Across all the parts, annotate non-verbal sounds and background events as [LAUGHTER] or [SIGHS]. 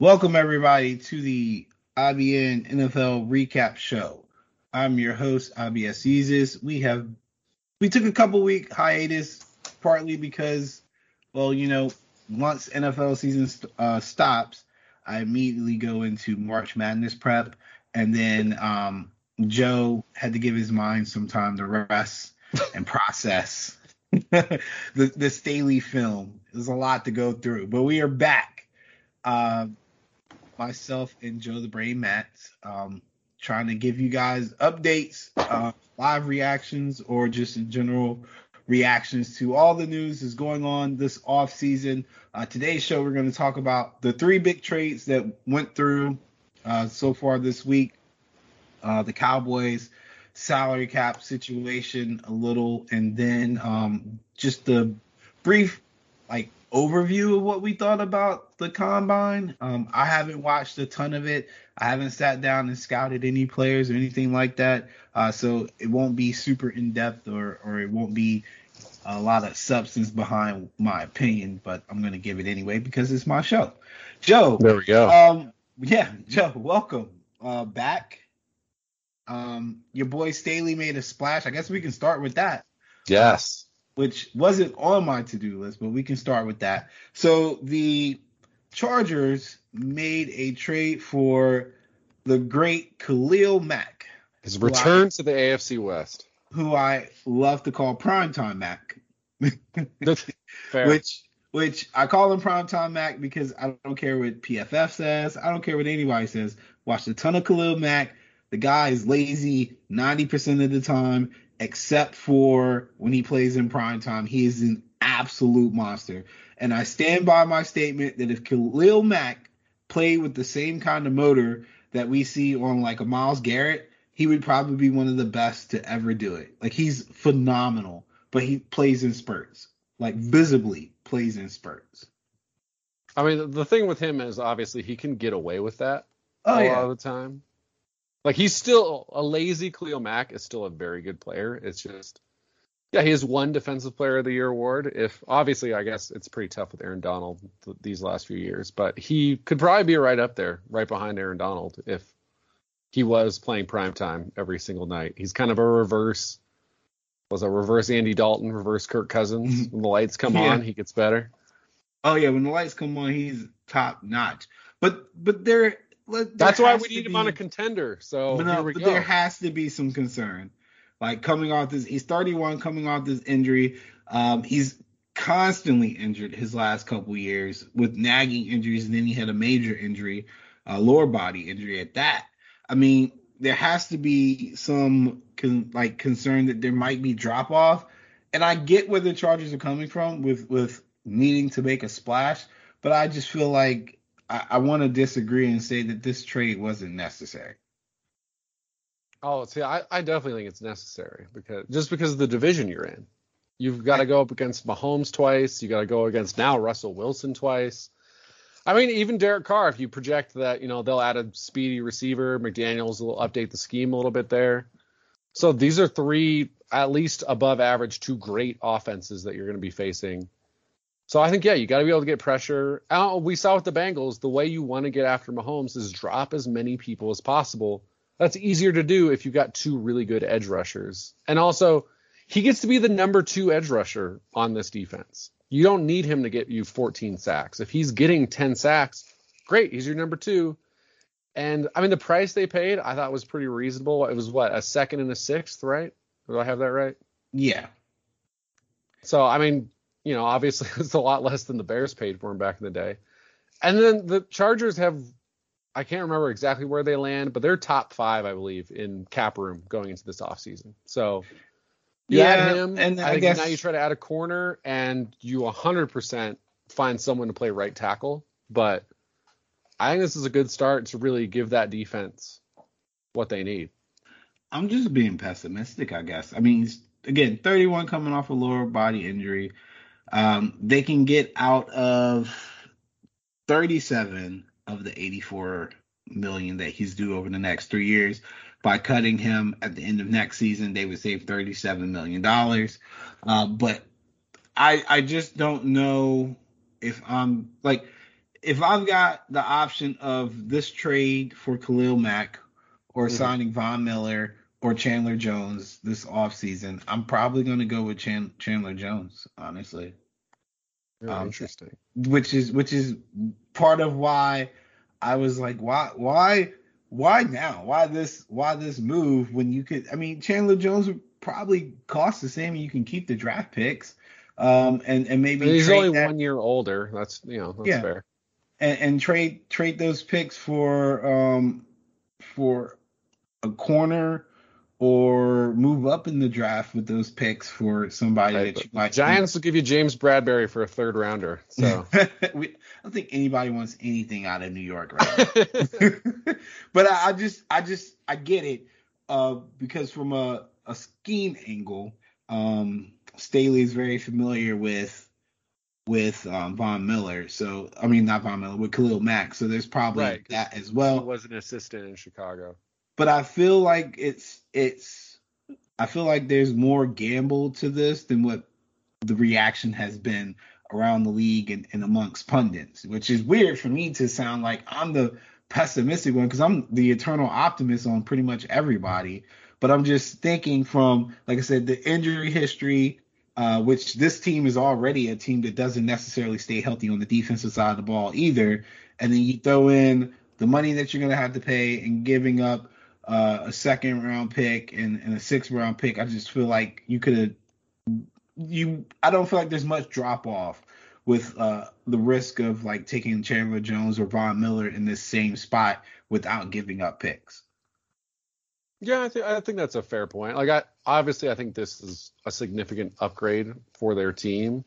Welcome everybody to the IBN NFL recap show. I'm your host, IBS Yeezus. We have we took a couple week hiatus, partly because, well, you know, once NFL season uh, stops, I immediately go into March Madness prep, and then um, Joe had to give his mind some time to rest [LAUGHS] and process [LAUGHS] the the Staley film. There's a lot to go through, but we are back. Uh, myself and Joe the Brain Matt, um, trying to give you guys updates, uh, live reactions, or just in general reactions to all the news that's going on this off season. Uh, today's show, we're going to talk about the three big trades that went through uh, so far this week. Uh, the Cowboys salary cap situation a little, and then um, just the brief like overview of what we thought about the combine. Um, I haven't watched a ton of it. I haven't sat down and scouted any players or anything like that. Uh, so it won't be super in depth or or it won't be a lot of substance behind my opinion, but I'm gonna give it anyway because it's my show. Joe. There we go. Um, yeah, Joe, welcome uh, back. Um, your boy Staley made a splash. I guess we can start with that. Yes. Which wasn't on my to-do list, but we can start with that. So the Chargers made a trade for the great Khalil Mack. His return I, to the AFC West. Who I love to call Primetime Mack. which which I call him Primetime Mack because I don't care what PFF says. I don't care what anybody says. Watched a ton of Khalil Mack. The guy is lazy 90% of the time, except for when he plays in prime time. He is an absolute monster. And I stand by my statement that if Khalil Mack played with the same kind of motor that we see on like a Myles Garrett, he would probably be one of the best to ever do it. Like he's phenomenal, but he plays in spurts, like visibly plays in spurts. I mean, the thing with him is obviously he can get away with that oh, a yeah. lot of the time. Like he's still a lazy Khalil Mack is still a very good player. It's just yeah, he has one defensive player of the year award. If obviously I guess it's pretty tough with Aaron Donald th- these last few years, but he could probably be right up there, right behind Aaron Donald if he was playing prime time every single night. He's kind of a reverse was a reverse Andy Dalton, reverse Kirk Cousins. [LAUGHS] when the lights come yeah. on, he gets better. Oh yeah, when the lights come on, he's top notch. But but there that's why we need him on a contender. So but, no, but there has to be some concern. Like coming off this, he's 31, coming off this injury. Um, he's constantly injured his last couple years with nagging injuries, and then he had a major injury, a lower body injury at that. I mean, there has to be some con- like concern that there might be drop off, and I get where the Chargers are coming from with with needing to make a splash, but I just feel like I, I want to disagree and say that this trade wasn't necessary. Oh, see, I, I definitely think it's necessary because just because of the division you're in. You've got to go up against Mahomes twice. You got to go against now Russell Wilson twice. I mean, even Derek Carr, if you project that, you know, they'll add a speedy receiver, McDaniels will update the scheme a little bit there. So these are three at least above average, two great offenses that you're going to be facing so I think yeah, you got to be able to get pressure. Uh, we saw with the Bengals, the way you want to get after Mahomes is drop as many people as possible. That's easier to do if you've got two really good edge rushers. And also, he gets to be the number two edge rusher on this defense. You don't need him to get you 14 sacks. If he's getting 10 sacks, great, he's your number two. And I mean, the price they paid, I thought was pretty reasonable. It was what a second and a sixth, right? Do I have that right? Yeah. So I mean, you know, obviously [LAUGHS] it's a lot less than the Bears paid for him back in the day. And then the Chargers have, I can't remember exactly where they land, but they're top five, I believe, in cap room going into this offseason. So you yeah, add him, and I, I guess now you try to add a corner, and you 100% find someone to play right tackle. But I think this is a good start to really give that defense what they need. I'm just being pessimistic, I guess. I mean, again, 31 coming off a lower body injury. Um, they can get out of 37 of the 84 million that he's due over the next three years. By cutting him at the end of next season, they would save 37 million dollars. Uh, but I I just don't know if I'm like if I've got the option of this trade for Khalil Mack or mm-hmm. signing Von Miller or Chandler Jones this offseason, I'm probably going to go with Chan- Chandler Jones, honestly. Um, interesting. Which is which is part of why I was like, why why why now? Why this why this move when you could? I mean, Chandler Jones would probably cost the same. and You can keep the draft picks. Um, and and maybe he's only that. one year older. That's you know that's yeah. fair. And, and trade trade those picks for um for a corner or move up in the draft with those picks for somebody right, that you like. Giants will give you James Bradberry for a third rounder. [LAUGHS] So we, I don't think anybody wants anything out of New York right now. [LAUGHS] but I, I, just I just I get it uh, because from a, a scheme angle, um, Staley is very familiar with with um, Von Miller. So I mean not Von Miller with Khalil Mack. So there's probably right, that as well. He was an assistant in Chicago. But I feel like it's it's I feel like there's more gamble to this than what the reaction has been around the league and, and amongst pundits, which is weird for me to sound like I'm the pessimistic one because I'm the eternal optimist on pretty much everybody. But I'm just thinking from, like I said, the injury history, uh, which this team is already a team that doesn't necessarily stay healthy on the defensive side of the ball either. And then you throw in the money that you're going to have to pay and giving up uh, a second round pick and, and a sixth round pick. I just feel like you could have you. I don't feel like there's much drop off with uh, the risk of like taking Chandler Jones or Von Miller in this same spot without giving up picks. Yeah, I think I think that's a fair point. Like I obviously I think this is a significant upgrade for their team,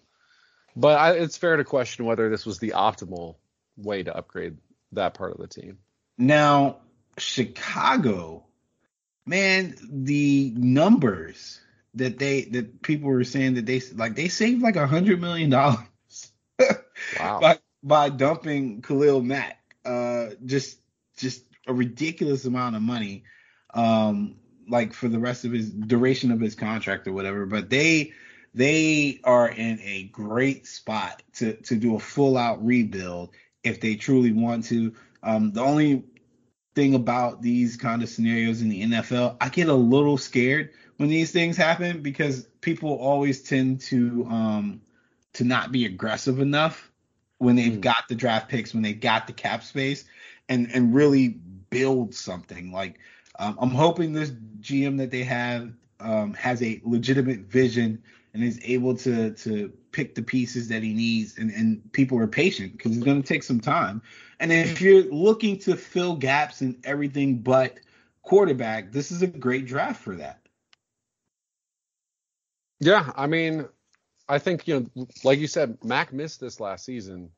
but I, it's fair to question whether this was the optimal way to upgrade that part of the team. Now, Chicago, man, the numbers that they that people were saying that they like they saved like a hundred million dollars [LAUGHS] wow. by by dumping Khalil Mack. Uh, just just a ridiculous amount of money. Um, like for the rest of his duration of his contract or whatever. But they they are in a great spot to to do a full out rebuild if they truly want to. Um, the only thing about these kind of scenarios in the NFL, I get a little scared when these things happen because people always tend to um, to not be aggressive enough when they've mm. got the draft picks, when they've got the cap space, and and really build something. Like um, I'm hoping this GM that they have um, has a legitimate vision and is able to to pick the pieces that he needs, and and people are patient because it's going to take some time. And if you're looking to fill gaps in everything but quarterback, this is a great draft for that. Yeah, I mean, I think you know, like you said, Mack missed this last season,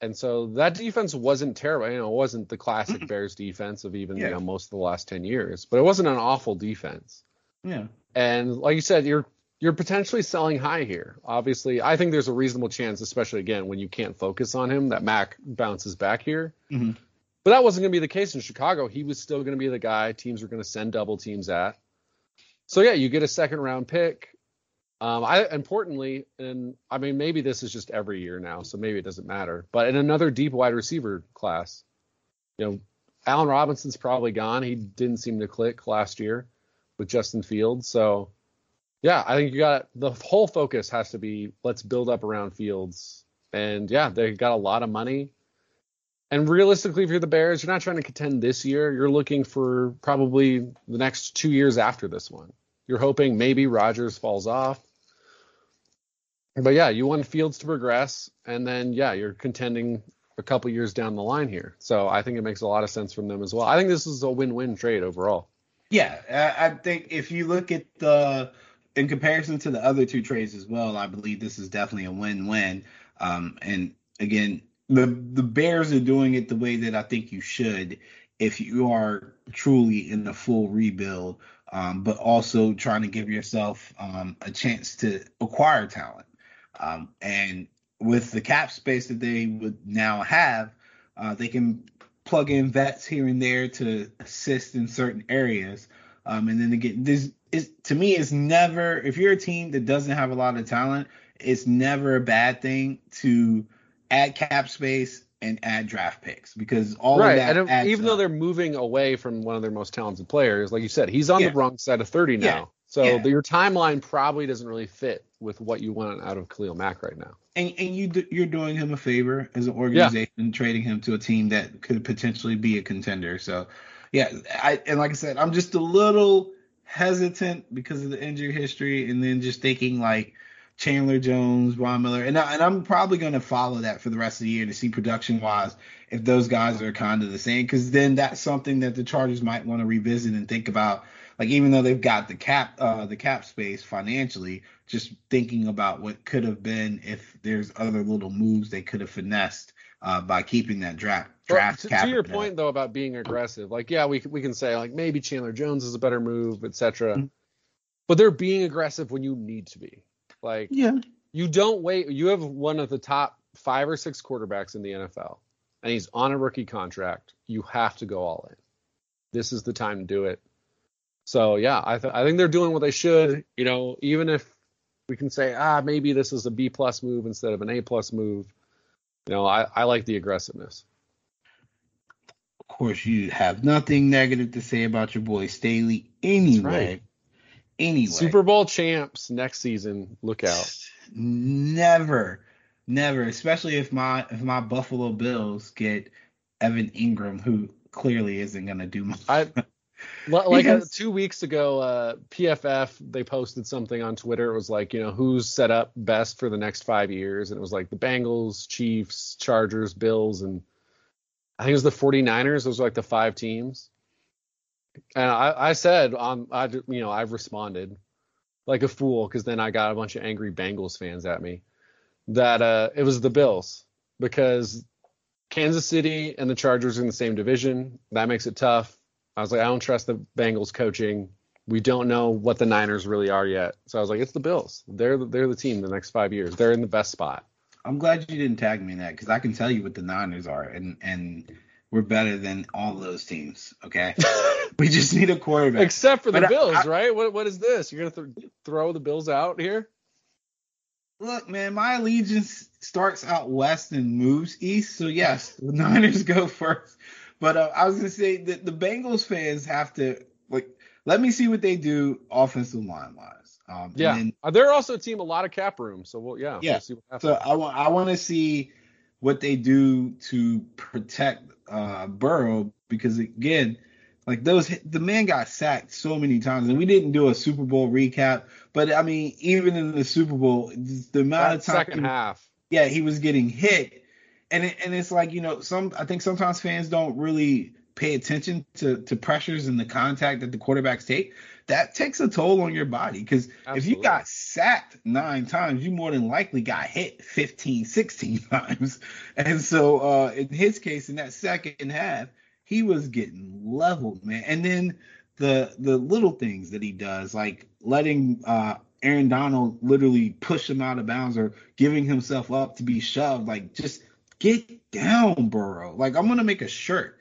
and so that defense wasn't terrible. You know, it wasn't the classic Bears defense of even yeah. you know most of the last ten years, but it wasn't an awful defense. Yeah. And like you said, you're you're potentially selling high here. Obviously, I think there's a reasonable chance, especially again when you can't focus on him, that Mack bounces back here. Mm-hmm. But that wasn't going to be the case in Chicago. He was still going to be the guy teams were going to send double teams at. So yeah, you get a second round pick. Um, I importantly, and I mean maybe this is just every year now, so maybe it doesn't matter. But in another deep wide receiver class, you know, Allen Robinson's probably gone. He didn't seem to click last year with Justin Fields. So yeah, I think you got the whole focus has to be let's build up around Fields. And yeah, they got a lot of money. And realistically, if you're the Bears, you're not trying to contend this year. You're looking for probably the next two years after this one. You're hoping maybe Rodgers falls off. But yeah, you want Fields to progress, and then yeah, you're contending a couple years down the line here. So I think it makes a lot of sense from them as well. I think this is a win-win trade overall. Yeah, I think if you look at the in comparison to the other two trades as well, I believe this is definitely a win-win. Um, and again, the the Bears are doing it the way that I think you should if you are truly in the full rebuild, um, but also trying to give yourself um, a chance to acquire talent. Um, and with the cap space that they would now have, uh, they can plug in vets here and there to assist in certain areas. Um, and then again, this is to me it's never if you're a team that doesn't have a lot of talent, it's never a bad thing to add cap space and add draft picks because all right. of that. And even up. though they're moving away from one of their most talented players, like you said, he's on yeah. the wrong side of 30 now. Yeah. So yeah. the, your timeline probably doesn't really fit with what you want out of Khalil Mack right now. And, and you you're doing him a favor as an organization, trading him to a team that could potentially be a contender. So yeah, I and like I said, I'm just a little hesitant because of the injury history, and then just thinking like Chandler Jones, Von Miller, and I, and I'm probably going to follow that for the rest of the year to see production wise if those guys are kind of the same, because then that's something that the Chargers might want to revisit and think about. Like even though they've got the cap uh, the cap space financially, just thinking about what could have been if there's other little moves they could have finessed uh, by keeping that draft draft well, to, to, your point though about being aggressive, like yeah, we we can say like maybe Chandler Jones is a better move, etc. Mm-hmm. But they're being aggressive when you need to be. Like yeah, you don't wait. You have one of the top five or six quarterbacks in the NFL, and he's on a rookie contract. You have to go all in. This is the time to do it. So yeah, I th- I think they're doing what they should. You know, even if we can say ah maybe this is a B plus move instead of an A plus move. You know, I, I like the aggressiveness. Of course, you have nothing negative to say about your boy Staley anyway. Right. Anyway, Super Bowl champs next season. Look out. Never, never. Especially if my if my Buffalo Bills get Evan Engram, who clearly isn't gonna do much. I like uh, two weeks ago, uh, PFF they posted something on Twitter. It was like, you know, who's set up best for the next five years, and it was like the Bengals, Chiefs, Chargers, Bills, and I think it was the 49ers. Those were like the five teams. And I, I said, um, I, you know, I've responded like a fool because then I got a bunch of angry Bengals fans at me that uh, it was the Bills because Kansas City and the Chargers are in the same division. That makes it tough. I was like, I don't trust the Bengals coaching. We don't know what the Niners really are yet. So I was like, it's the Bills. They're the, they're the team the next five years. They're in the best spot. I'm glad you didn't tag me in that because I can tell you what the Niners are, and and we're better than all those teams. Okay, [LAUGHS] we just need a quarterback. Except for the but Bills, I, right? What what is this? You're gonna th- throw the Bills out here? Look, man, my allegiance starts out west and moves east. So yes, the [LAUGHS] Niners go first. But uh, I was gonna say that the Bengals fans have to like let me see what they do offensive line wise. Um, yeah, then, uh, they're also a team a lot of cap room, so we'll yeah. Yeah. We'll so I want I want to see what they do to protect uh, Burrow because again, like those the man got sacked so many times, and we didn't do a Super Bowl recap. But I mean, even in the Super Bowl, the amount that of time second half, yeah, he was getting hit and it, and it's like you know some I think sometimes fans don't really pay attention to to pressures and the contact that the quarterbacks take. That takes a toll on your body because if you got sacked nine times, you more than likely got hit 15, 16 [LAUGHS] times. And so uh, in his case, in that second half, he was getting leveled, man. And then the the little things that he does, like letting uh, Aaron Donald literally push him out of bounds or giving himself up to be shoved, like just get down, Burrow. Like I'm gonna make a shirt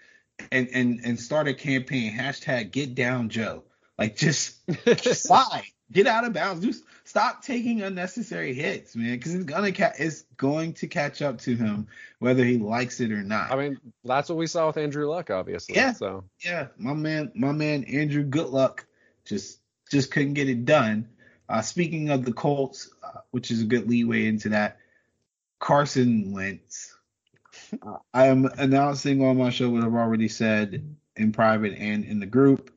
and and and start a campaign hashtag Get Down Joe. Like just [LAUGHS] slide, get out of bounds. Just stop taking unnecessary hits, man, because it's gonna ca- it's going to catch up to him whether he likes it or not. I mean, that's what we saw with Andrew Luck, obviously. Yeah. So yeah, my man, my man Andrew Goodluck just just couldn't get it done. Uh, speaking of the Colts, uh, which is a good leeway into that, Carson Wentz [LAUGHS] I am announcing on my show what I've already said in private and in the group.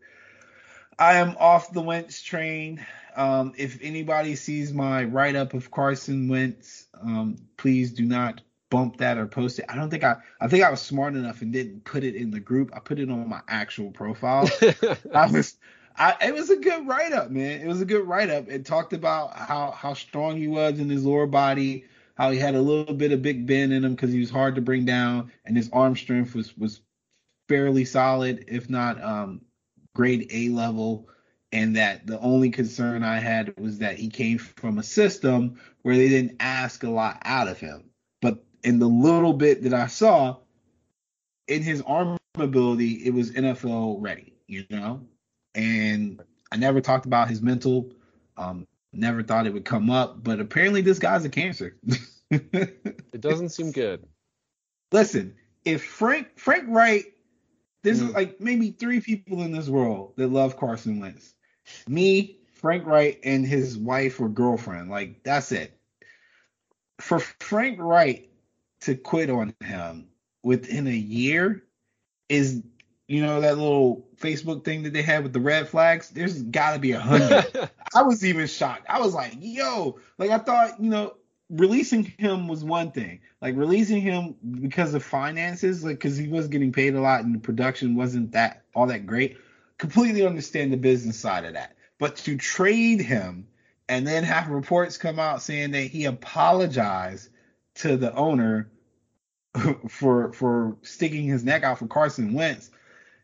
I am off the Wentz train. Um, if anybody sees my write up of Carson Wentz, um, please do not bump that or post it. I don't think I I think I was smart enough and didn't put it in the group. I put it on my actual profile. [LAUGHS] I was I, it was a good write up, man. It was a good write up. It talked about how how strong he was in his lower body, how he had a little bit of Big Ben in him because he was hard to bring down, and his arm strength was was fairly solid, if not um, grade A level. And that the only concern I had was that he came from a system where they didn't ask a lot out of him. But in the little bit that I saw, in his arm ability, it was NFL ready, you know. And I never talked about his mental. Um, Never thought it would come up, but apparently this guy's a cancer. [LAUGHS] it doesn't seem good. listen, if Frank Frank Reich, there's Mm. like maybe three people in this world that love Carson Wentz. Me, Frank Reich, and his wife or girlfriend. Like that's it. For Frank Reich to quit on him within a year is you know that little Facebook thing that they had with the red flags? There's gotta be a hundred. [LAUGHS] I was even shocked. I was like, yo, like I thought, you know, releasing him was one thing. Like releasing him because of finances, like because he was getting paid a lot and the production wasn't that all that great. Completely understand the business side of that. But to trade him and then have reports come out saying that he apologized to the owner [LAUGHS] for for sticking his neck out for Carson Wentz,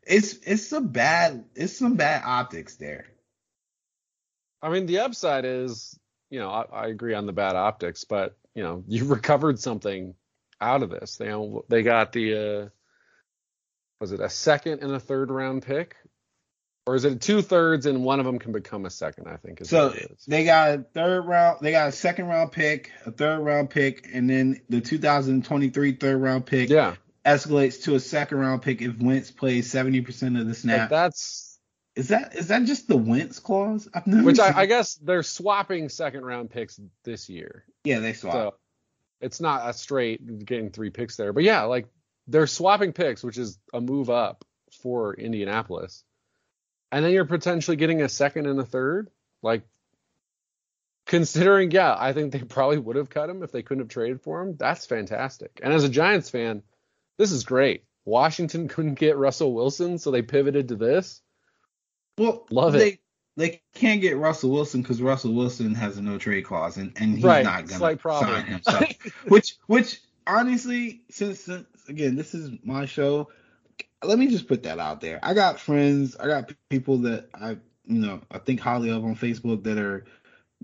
it's it's a bad it's some bad optics there. I mean, the upside is, you know, I, I agree on the bad optics, but you know, [LAUGHS] you recovered something out of this. They they got the uh, was it a second and a third round pick, or is it two thirds and one of them can become a second? I think is So what it is. they got a third round, they got a second round pick, a third round pick, and then the 2023 third round pick yeah, escalates to a second round pick if Wentz plays 70% of the like snap. that's Is that is that just the Wentz clause? I've never which I, I guess they're swapping second round picks this year. yeah they swap. So it's not a straight getting three picks there. But yeah, like they're swapping picks, which is a move up for Indianapolis. And then you're potentially getting a second and a third. Like considering, yeah, I think they probably would have cut him if they couldn't have traded for him. That's fantastic. And as a Giants fan, this is great. Washington [LAUGHS] couldn't get Russell Wilson, so they pivoted to this. Well, love they, it. They can't get Russell Wilson because Russell Wilson has a no trade clause and, and he's Right, not gonna slight problem. sign himself. [LAUGHS] which which honestly, since, since again this is my show, let me just put that out there. I got friends, I got people that I you know I think highly of on Facebook that are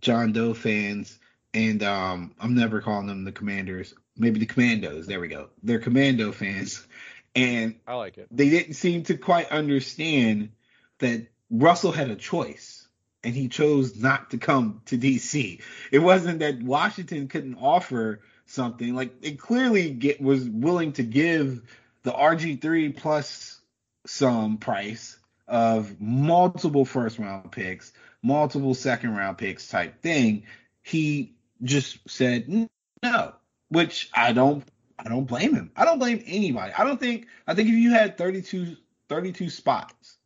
John Doe fans, and um I'm never calling them the Commanders, maybe the Commandos. There we go. They're Commando fans, and I like it. they didn't seem to quite understand that Russell had a choice and he chose not to come to DC. It wasn't that Washington couldn't offer something like it clearly get was willing to give the RG3 plus some price of multiple first round picks, multiple second round picks type thing. He just said no, which I don't I don't blame him. I don't blame anybody. I don't think I think if you had 32 32 spots,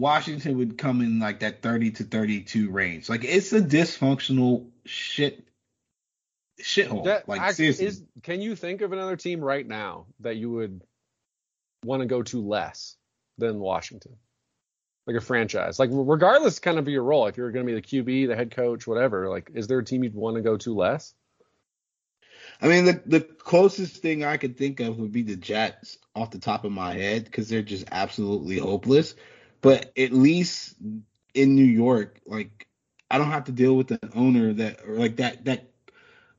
Washington would come in like that 30 to 32 range. Like it's a dysfunctional shit shithole. That like act- seriously. is, can you think of another team right now that you would want to go to less than Washington? Like a franchise, like regardless kind of your role, if you're going to be the QB, the head coach, whatever, like is there a team you'd want to go to less? I mean, the the closest thing I could think of would be the Jets off the top of my head because they're just absolutely hopeless. But at least in New York, like I don't have to deal with the owner that or like that that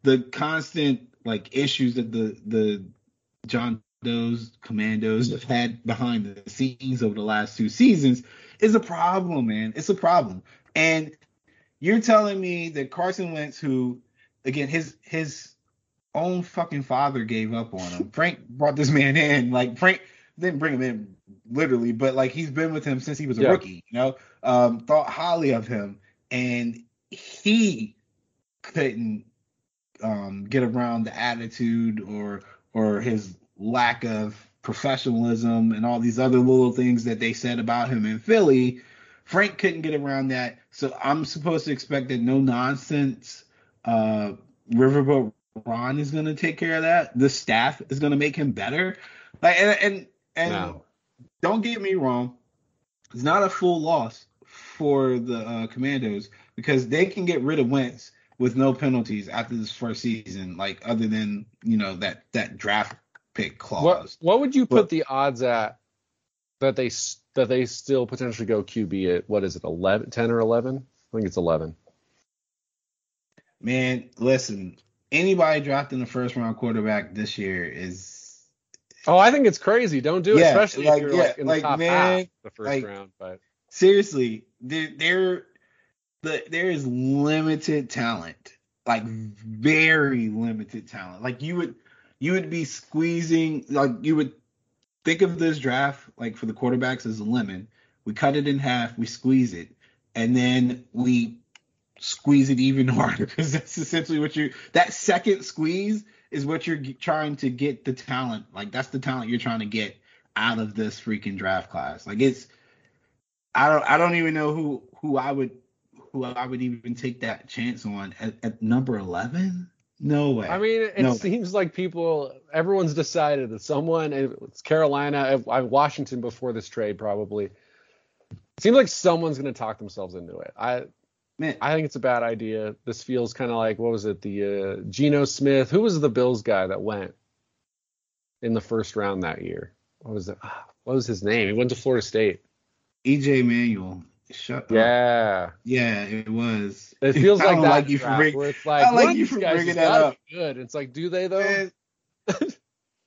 the constant like issues that the the John Doe's Commandos have had behind the scenes over the last two seasons is a problem, man. It's a problem. And you're telling me that Carson Wentz, who again his his own fucking father gave up on him. Frank brought this man in. Like Frank didn't bring him in literally, but like he's been with him since he was a Yeah. rookie. You know, um, thought highly of him, and he couldn't um, get around the attitude or or his lack of professionalism and all these other little things that they said about him in Philly. Frank couldn't get around that, so I'm supposed to expect that no nonsense. Uh, Riverboat Ron is going to take care of that. The staff is going to make him better. Like and and, and No. don't get me wrong, it's not a full loss for the uh, Commandos because they can get rid of Wentz with no penalties after this first season, like other than you know that that draft pick clause. What what would you put What- the odds at that they that they still potentially go QB at what is it 11 10 or 11? I think it's 11. Man, listen, anybody drafting the first round quarterback this year is Oh, I think it's crazy. Don't do it, Yeah, especially like, if you're yeah, like in the top man, half the first like- round. But seriously, there there the there is limited talent, like very limited talent. Like you would you would be squeezing like you would think of this draft like for the quarterbacks as a lemon. We cut it in half, we squeeze it, and then we squeeze it even [LAUGHS] harder because that's essentially what you that second squeeze is what you're trying to get the talent like that's the talent you're trying to get out of this freaking draft class like it's i don't i don't even know who who i would who i would even take that chance on at, at number 11 no way I mean, it No. seems like people, everyone's decided that someone, it's Carolina, uh, Washington before this trade probably. It seems like someone's going to talk themselves into it. I man I think it's a bad idea. This feels kind of like what was it? The uh, Geno Smith. Who was the Bills guy that went in the first round that year? What was it? ah, What was his name? He went to Florida State. ej manuel shut up Yeah, yeah it was it feels [LAUGHS] like that like you for bring- where it's like, I like you for bringing that up. Good. It's like, do they though?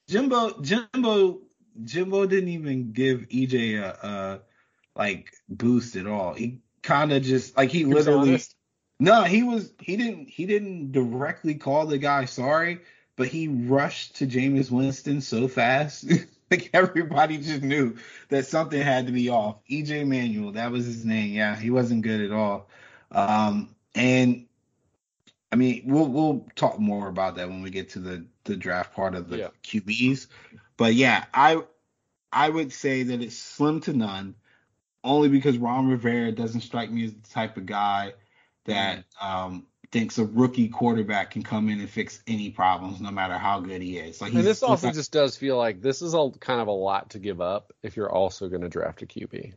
Jimbo, Jimbo, Jimbo didn't even give EJ a, a like boost at all. He kind of just like he, He literally. No, he was he didn't he didn't directly call the guy sorry, but he rushed to Jameis Winston so fast. [LAUGHS] like everybody just knew that something had to be off. EJ Manuel, that was his name. Yeah, he wasn't good at all. Um, and I mean, we'll we'll talk more about that when we get to the the draft part of the Yeah. QBs. But yeah, I I would say that it's slim to none, only because Ron Rivera doesn't strike me as the type of guy that um, thinks a rookie quarterback can come in and fix any problems, no matter how good he is. Like And this also not- just does feel like this is a kind of a lot to give up if you're also going to draft a QB.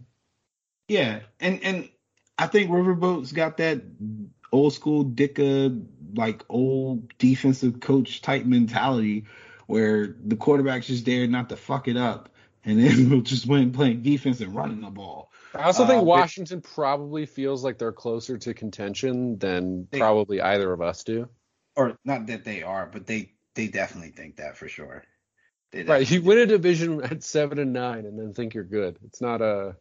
yeah, and and I think Riverboat's got that old school Ditka like old defensive coach type mentality where the quarterback's just there not to fuck it up, and then [LAUGHS] we'll just win playing defense and running the ball. I also think Uh, but- Washington probably feels like they're closer to contention than They- probably either of us do. Or not that they are, but they they definitely think that for sure. Right, you win a division [LAUGHS] at seven and nine, and then think you're good. It's not a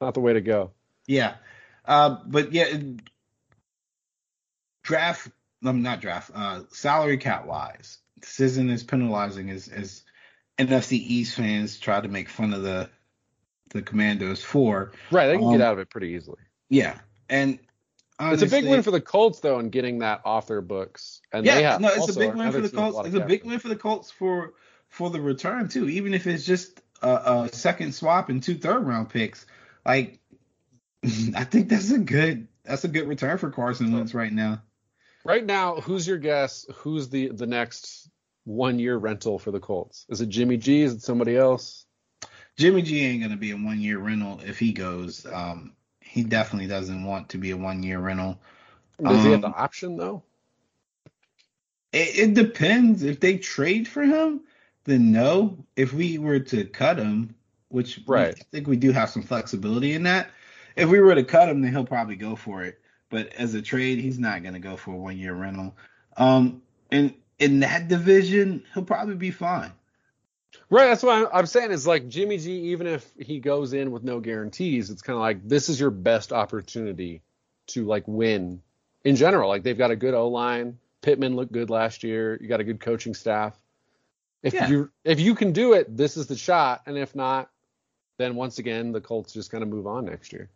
not the way to go. Yeah. Uh, but yeah, draft, um, not draft, uh, salary cap wise, this isn't as penalizing as, as NFC East fans try to make fun of the the Commandos for. Right, they can Um, get out of it pretty easily. Yeah. And It's a big win for the Colts though, in getting that off their books. And yeah, they have no, it's a big win for the team with a Colts. It's a cap big win for the Colts for for the return too, even if it's just a, a second swap and two third round picks. Like, [LAUGHS] I think that's a good that's a good return for Carson Wentz right now. Right now, who's your guess? Who's the the next one year rental for the Colts? Is it Jimmy G? Is it somebody else? Jimmy G ain't gonna be a one year rental if he goes. Um, he definitely doesn't want to be a one year rental. Does he have the Um, option though? It, it depends. If they trade for him, then no. If we were to cut him, which Right. I think we do have some flexibility in that. If we were to cut him, then he'll probably go for it. But as a trade, he's not gonna go for a one year rental. Um, and in that division, he'll probably be fine. Right, that's what I'm, I'm saying. Is like Jimmy G, even if he goes in with no guarantees, it's kind of like this is your best opportunity to like win in general. Like they've got a good O line. Pittman looked good last year. You got a good coaching staff. If Yeah. you if you can do it, this is the shot. And if not, then once again the Colts just kind of move on next year.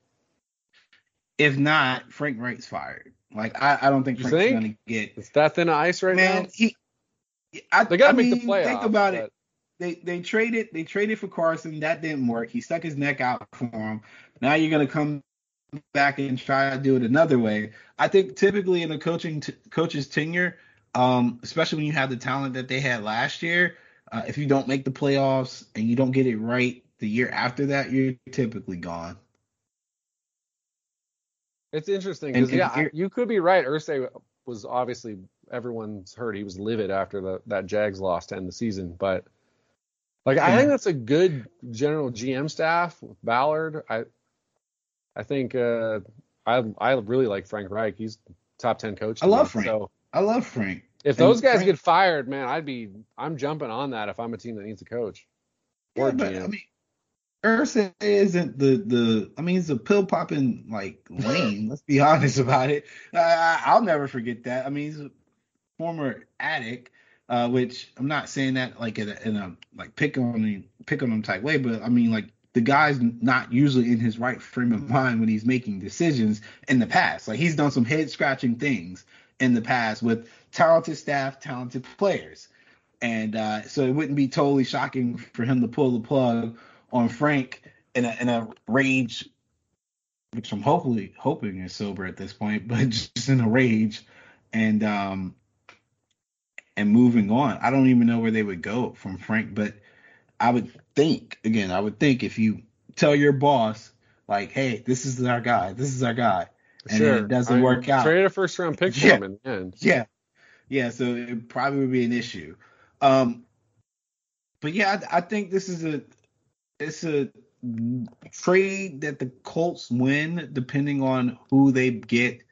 If not, Frank Reich's fired. Like I, I don't think You Frank's think? gonna get It's that thin ice right man. now. He, I, They got I make mean, the playoffs. Think about but- it. They they traded they traded for Carson. That didn't work. He stuck his neck out for him. Now you're gonna come back and try to do it another way. I think typically in a coaching t- coach's tenure, um, especially when you have the talent that they had last year, uh, if you don't make the playoffs and you don't get it right the year after that, you're typically gone. It's interesting because yeah, you could be right. Irsay was obviously everyone's heard he was livid after the, that Jags loss to end the season, but like I think that's a good general GM staff with Ballard. I I think uh, I I really like Frank Reich. He's top ten coach. I love Frank. So I love Frank. if And those guys Frank- get fired, man, I'd be I'm jumping on that if I'm a team that needs a coach. Or Yeah, but GM. I mean, Irsay isn't the the. I mean, he's a pill popping like lame. let's be [LAUGHS] honest about it. I, I, I'll never forget that. I mean, he's a former addict, uh, which I'm not saying that like in a, in a like pick on him, pick on him type way, but I mean like the guy's not usually in his right frame of mind when he's making decisions in the past. Like he's done some head scratching things in the past with talented staff, talented players. And uh, so it wouldn't be totally shocking for him to pull the plug on Frank in a, in a rage, which I'm hopefully hoping is sober at this point, [LAUGHS] but just in a rage and um and moving on. I don't even know where they would go from Frank, but I would think again, I would think if you tell your boss like, "Hey, this is our guy. This is our guy," and sure. it doesn't I work out. Trade a first round pick for Yeah. him in the end. Yeah, yeah. So it probably would be an issue. Um, but yeah, I, I think this is a it's a trade that the Colts win depending on who they get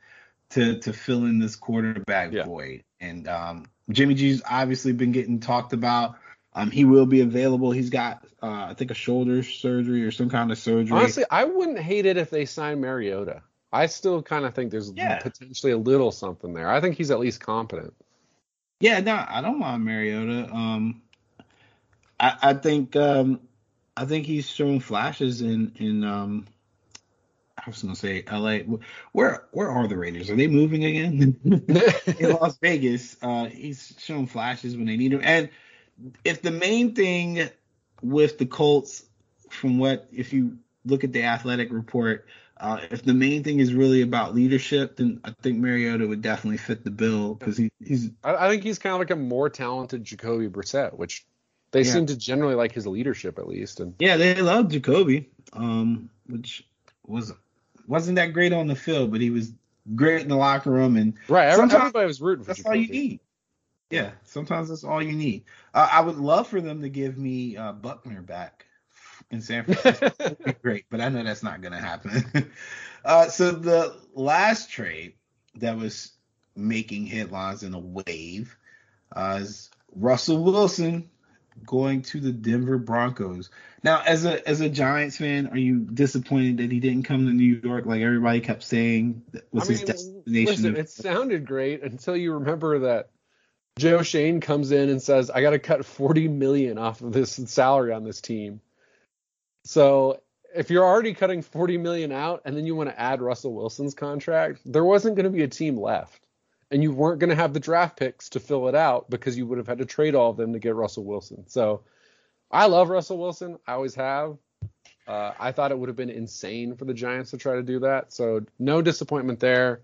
to to fill in this quarterback Yeah. void. And um, Jimmy G's obviously been getting talked about. Um, he will be available. He's got uh, I think a shoulder surgery or some kind of surgery. Honestly, I wouldn't hate it if they signed Mariota. I still kind of think there's Yeah. potentially a little something there. I think he's at least competent. Yeah, no, I don't mind Mariota. Um, I, I think um, I think he's showing flashes in in um, I was gonna say L.A. Where where are the Raiders? Are they moving again? [LAUGHS] in Las Vegas. Uh, he's shown flashes when they need him. And if the main thing with the Colts, from what if you look at the athletic report, uh, if the main thing is really about leadership, then I think Mariota would definitely fit the bill because he, he's I, I think he's kind of like a more talented Jacoby Brissett, which they Yeah. seem to generally like his leadership at least. And Yeah, they love Jacoby, um, which was wasn't that great on the field, but he was great in the locker room, and right, Sometimes everybody was rooting for that's Jacoby. all you need. Yeah, sometimes that's all you need. Uh, I would love for them to give me uh, Buckner back in San [LAUGHS] Francisco. Great, but I know that's not going to happen. [LAUGHS] uh, so the last trade that was making headlines in a wave uh, is Russell Wilson going to the Denver Broncos. Now, as a as a Giants fan, are you disappointed that he didn't come to New York like everybody kept saying that was I his mean, destination? listen, of- it sounded great until you remember that Joe Schoen comes in and says, "I got to cut 40 million off of this salary on this team." So if you're already cutting 40 million out, and then you want to add Russell Wilson's contract, there wasn't going to be a team left, and you weren't going to have the draft picks to fill it out because you would have had to trade all of them to get Russell Wilson. So I love Russell Wilson. I always have. Uh, I thought it would have been insane for the Giants to try to do that. So no disappointment there.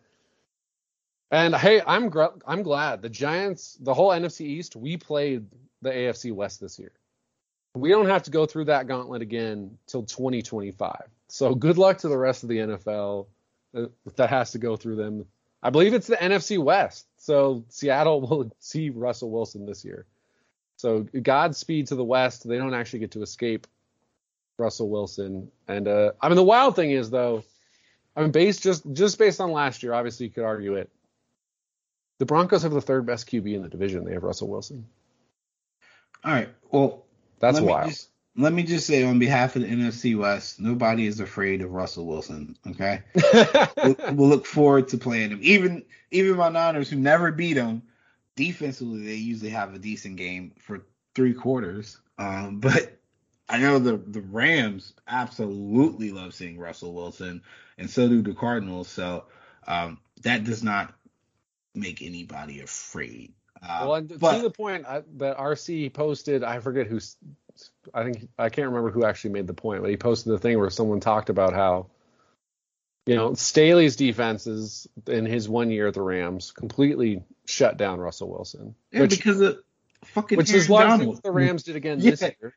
And hey, I'm gr- I'm glad the Giants, the whole NFC East, we played the AFC West this year. We don't have to go through that gauntlet again till 2025. So good luck to the rest of the NFL uh, that has to go through them. I believe it's the NFC West. So Seattle [LAUGHS] will see Russell Wilson this year. So Godspeed to the West. They don't actually get to escape Russell Wilson. And uh, I mean, the wild thing is though, I mean, based just just based on last year, obviously you could argue it. The Broncos have the third best QB in the division. They have Russell Wilson. All right. Well, That's wild. just- let me just say on behalf of the NFC West, nobody is afraid of Russell Wilson. Okay, [LAUGHS] we'll, we'll look forward to playing him. Even even my Niners, who never beat him, defensively they usually have a decent game for three quarters. Um, [LAUGHS] but I know the the Rams absolutely love seeing Russell Wilson, and so do the Cardinals. So um, that does not make anybody afraid. Uh, well, and but- to the point I, that RC posted, I forget who's, I think I can't remember who actually made the point, but he posted the thing where someone talked about how, you know, Staley's defenses in his one year at the Rams completely shut down Russell Wilson, yeah, which because of fucking which Aaron is largely Donald. what the Rams did again Yeah. this year.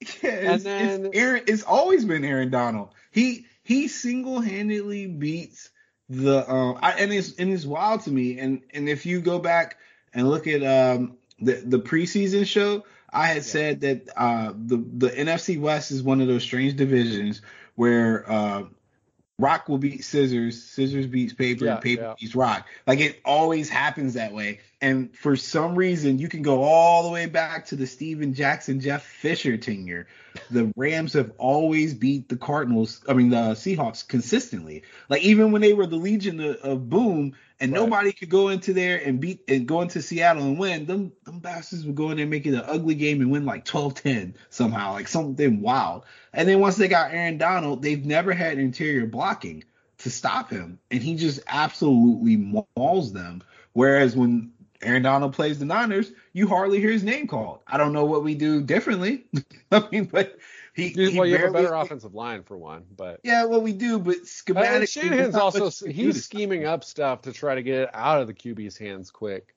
[LAUGHS] Yeah, it's, then- it's Aaron. It's always been Aaron Donald. He he single handedly beats the um. I, and it's and it's wild to me. And and if you go back and look at um the the preseason show, I had said that uh the the NFC West is one of those strange divisions where uh rock will beat scissors, scissors beats paper, Yeah, paper yeah. beats rock. Like it always happens that way. And for some reason, you can go all the way back to the Steven Jackson, Jeff Fisher tenure. The Rams have always beat the Cardinals, I mean, the Seahawks consistently. Like, even when they were the Legion of, of Boom and right. nobody could go into there and beat and go into Seattle and win, them, them bastards would go in there and make it an ugly game and win like 12 10 somehow, like something wild. And then once they got Aaron Donald, they've never had interior blocking to stop him. And he just absolutely mauls them. Whereas when Aaron Donald plays the Niners, you hardly hear his name called. I don't know what we do differently. [LAUGHS] I mean, but he, he well, you have a better [LAUGHS] offensive line for one, but yeah, well, we do, but schematically, uh, Shanahan's also he's scheming up stuff to try to get it out of the QB's hands quick.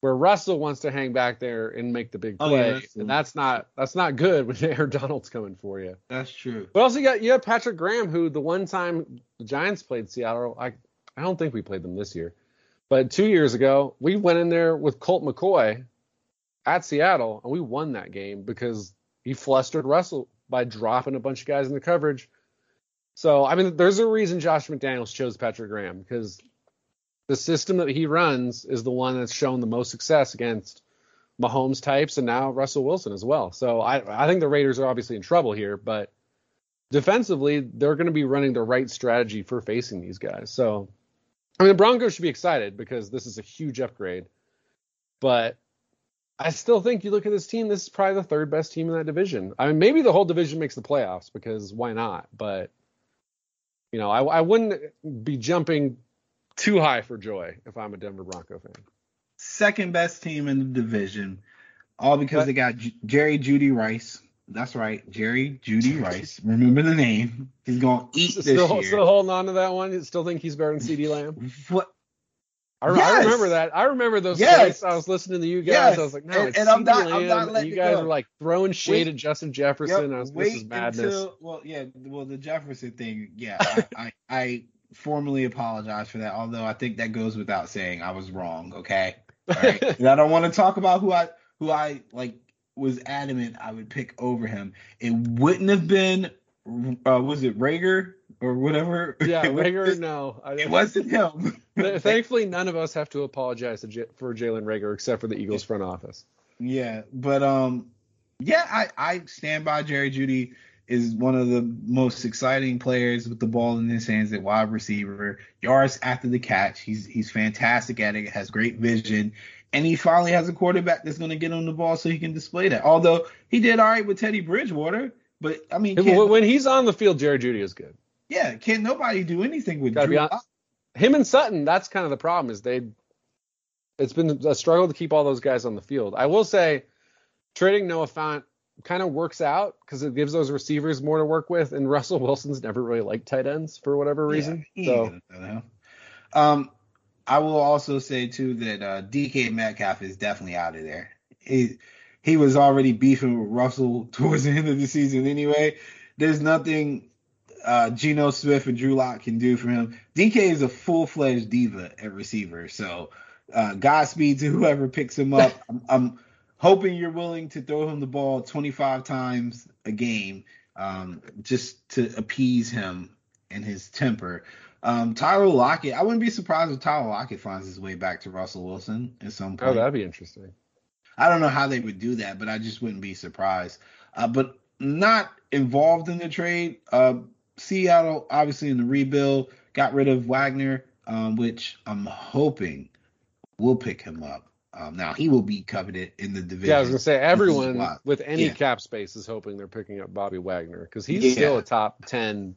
Where Russell wants to hang back there and make the big play, oh, yeah, that's and that's not that's not good when [LAUGHS] Aaron Donald's coming for you. That's true. But also you got you have Patrick Graham, who the one time the Giants played Seattle, I I don't think we played them this year. But two years ago, we went in there with Colt McCoy at Seattle, and we won that game because he flustered Russell by dropping a bunch of guys in the coverage. So, I mean, there's a reason Josh McDaniels chose Patrick Graham because the system that he runs is the one that's shown the most success against Mahomes types and now Russell Wilson as well. So I, I think the Raiders are obviously in trouble here, but defensively, they're going to be running the right strategy for facing these guys. So I mean, the Broncos should be excited because this is a huge upgrade. But I still think you look at this team, this is probably the third best team in that division. I mean, maybe the whole division makes the playoffs because why not? But you know, I, I wouldn't be jumping too high for joy if I'm a Denver Bronco fan. Second best team in the division, all because but, they got J- Jerry Jeudy Rice. That's right, Jerry Jeudy Rice. Remember the name. He's gonna eat this still, year. Still holding on to that one. You still think he's better than CeeDee Lamb? What? I, yes. I, remember that. I remember those yes. I was listening to you guys. Yes. I was like, no, and, it's and I'm not. I'm not letting you guys are like throwing shade wait, at Justin Jefferson. Yep, I was, this is madness. Until, well, yeah, well, the Jefferson thing, yeah, I, [LAUGHS] I, I formally apologize for that. Although I think that goes without saying. I was wrong. Okay. All right. [LAUGHS] I don't want to talk about who I who I like was adamant I would pick over him. It wouldn't have been, uh, was it Reagor or whatever? Yeah, [LAUGHS] Reagor. No, it wasn't him. [LAUGHS] [LAUGHS] Thankfully, none of us have to apologize for Jalen Reagor except for the Eagles front office. Yeah, but um, yeah, I I stand by Jerry Jeudy is one of the most exciting players with the ball in his hands at wide receiver. Yards after the catch, he's he's fantastic at it. Has great vision and he finally has a quarterback that's going to get on the ball so he can display that. Although he did all right with Teddy Bridgewater, but I mean, when he's on the field, Jerry Jeudy is good. Yeah, can't nobody do anything with Drew? Him and Sutton, that's kind of the problem. Is they, it's been a struggle to keep all those guys on the field. I will say, trading Noah Fant kind of works out because it gives those receivers more to work with, and [LAUGHS] Russell Wilson's never really liked tight ends for whatever reason. Yeah, so. Um, I will also say too that uh, DK Metcalf is definitely out of there. He he was already beefing with Russell [LAUGHS] towards the end of the season anyway. There's nothing uh, Geno Smith and Drew Lock can do for him. DK is a full fledged diva at receiver, so uh, Godspeed to whoever picks him up. [LAUGHS] I'm, I'm, hoping you're willing to throw him the ball 25 times a game um, just to appease him and his temper. Um, Tyler Lockett, I wouldn't be surprised if Tyler Lockett finds his way back to Russell Wilson at some oh, point. Oh, that'd be interesting. I don't know how they would do that, but I just wouldn't be surprised. Uh, but not involved in the trade. Uh, Seattle, obviously in the rebuild, got rid of Wagner, um, which I'm hoping will pick him up. Um, now he will be coveted in the division. Yeah, I was gonna say everyone with any yeah. cap space is hoping they're picking up Bobby Wagner because he's yeah. still a top ten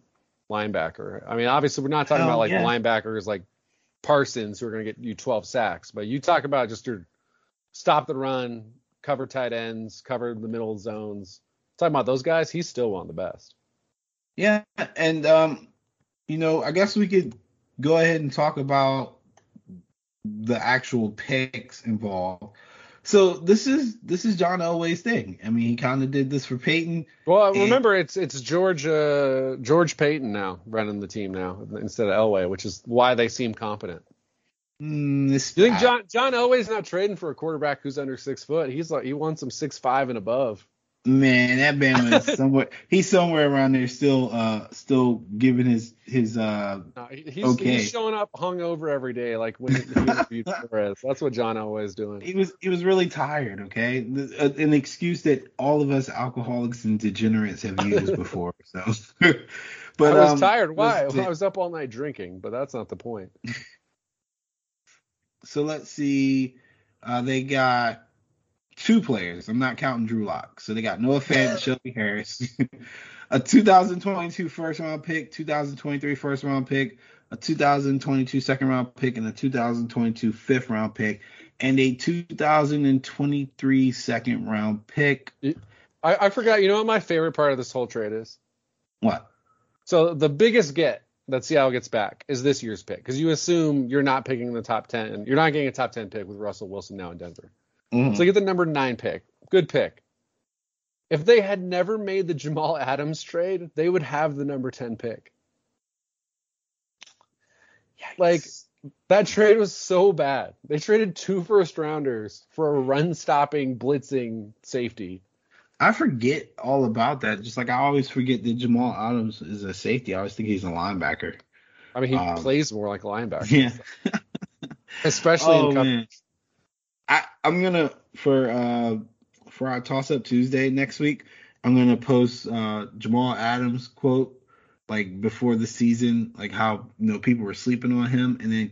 linebacker. I mean, obviously, we're not talking oh, about like yeah. linebackers like Parsons who are going to get you 12 sacks, but you talk about just your stop the run, cover tight ends, cover the middle zones. Talking about those guys, he's still one of the best. Yeah, and um, you know, I guess we could go ahead and talk about the actual picks involved. So this is this is John Elway's thing. I mean, he kind of did this for Peyton. Well, and, remember it's it's George uh, George Paton now running the team now instead of Elway, which is why they seem competent. Mm, you think John John Elway's not trading for a quarterback who's under six foot? He's like he wants some six five and above. Man, that Bama is [LAUGHS] somewhere. he's somewhere around there, still, uh, still giving his his. uh No, he's, Okay. he's showing up hungover every day, like when he interviewed. [LAUGHS] That's what John always doing. He was he was really tired. Okay, uh, an excuse that all of us alcoholics and degenerates have used [LAUGHS] before. So, but I was um, tired. Why? let's I was up all night drinking, but that's not the point. So let's see. Uh, they got two players. I'm not counting Drew Lock. So they got Noah Fant and Shelby Harris. [LAUGHS] a 2022 first round pick, 2023 first round pick, a 2022 second round pick, and a 2022 fifth round pick, and a 2023 second round pick. I, I forgot. You know what my favorite part of this whole trade is? What? So the biggest get that Seattle gets back is this year's pick because you assume you're not picking the top ten. You're not getting a top ten pick with Russell Wilson now in Denver. Mhm. So you get the number nine pick. Good pick. If they had never made the Jamal [LAUGHS] Adams trade, they would have the number ten pick. Like that trade was so bad. They traded two first rounders for a run stopping, blitzing safety. I forget all about that. Just like I always forget that Jamal Adams is a safety. I always think he's a linebacker. I mean, he Um, plays more like a linebacker, Yeah. especially [LAUGHS] oh in coverage. I I'm gonna for uh for our toss up Tuesday next week. I'm gonna post uh Jamal Adams quote like before the season, like how you know people were sleeping on him, and then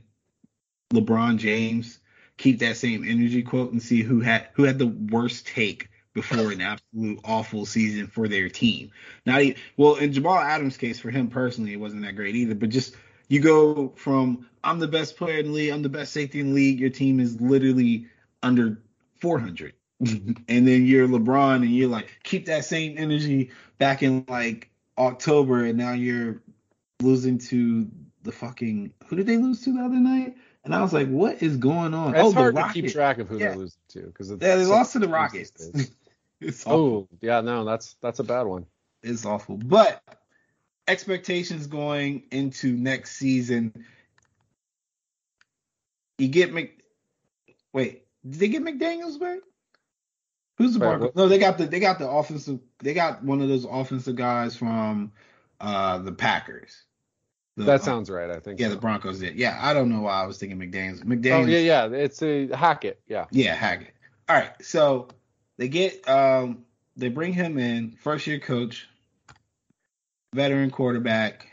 LeBron James keep that same energy quote and see who had who had the worst take before an absolute awful season for their team. Now, well in Jamal Adams' case for him personally, it wasn't that great either. But just you go from I'm the best player in the league, I'm the best safety in the league. Your team is literally under 400, [LAUGHS] and then you're LeBron and you're like keep that same energy back in like October, and now you're losing to the fucking who did they lose to the other night? And I was like, what is going on? It's oh, the hard to keep track of who Yeah. they're losing to because Yeah, they lost to the Rockets. [LAUGHS] Oh, yeah, no, that's that's a bad one. It's awful. But expectations going into next season, you get Mc. Wait, did they get McDaniel's back? Who's the Wait, Broncos? No, they got the they got the offensive. They got one of those offensive guys from uh the Packers. The- That uh, sounds right. I think. yeah, so. the Broncos did. Yeah, I don't know why I was thinking McDaniel's. Oh McDaniel's. yeah, yeah. It's a Hackett. Yeah. Yeah, Hackett. All right, so they get um they bring him in, first year coach, veteran quarterback,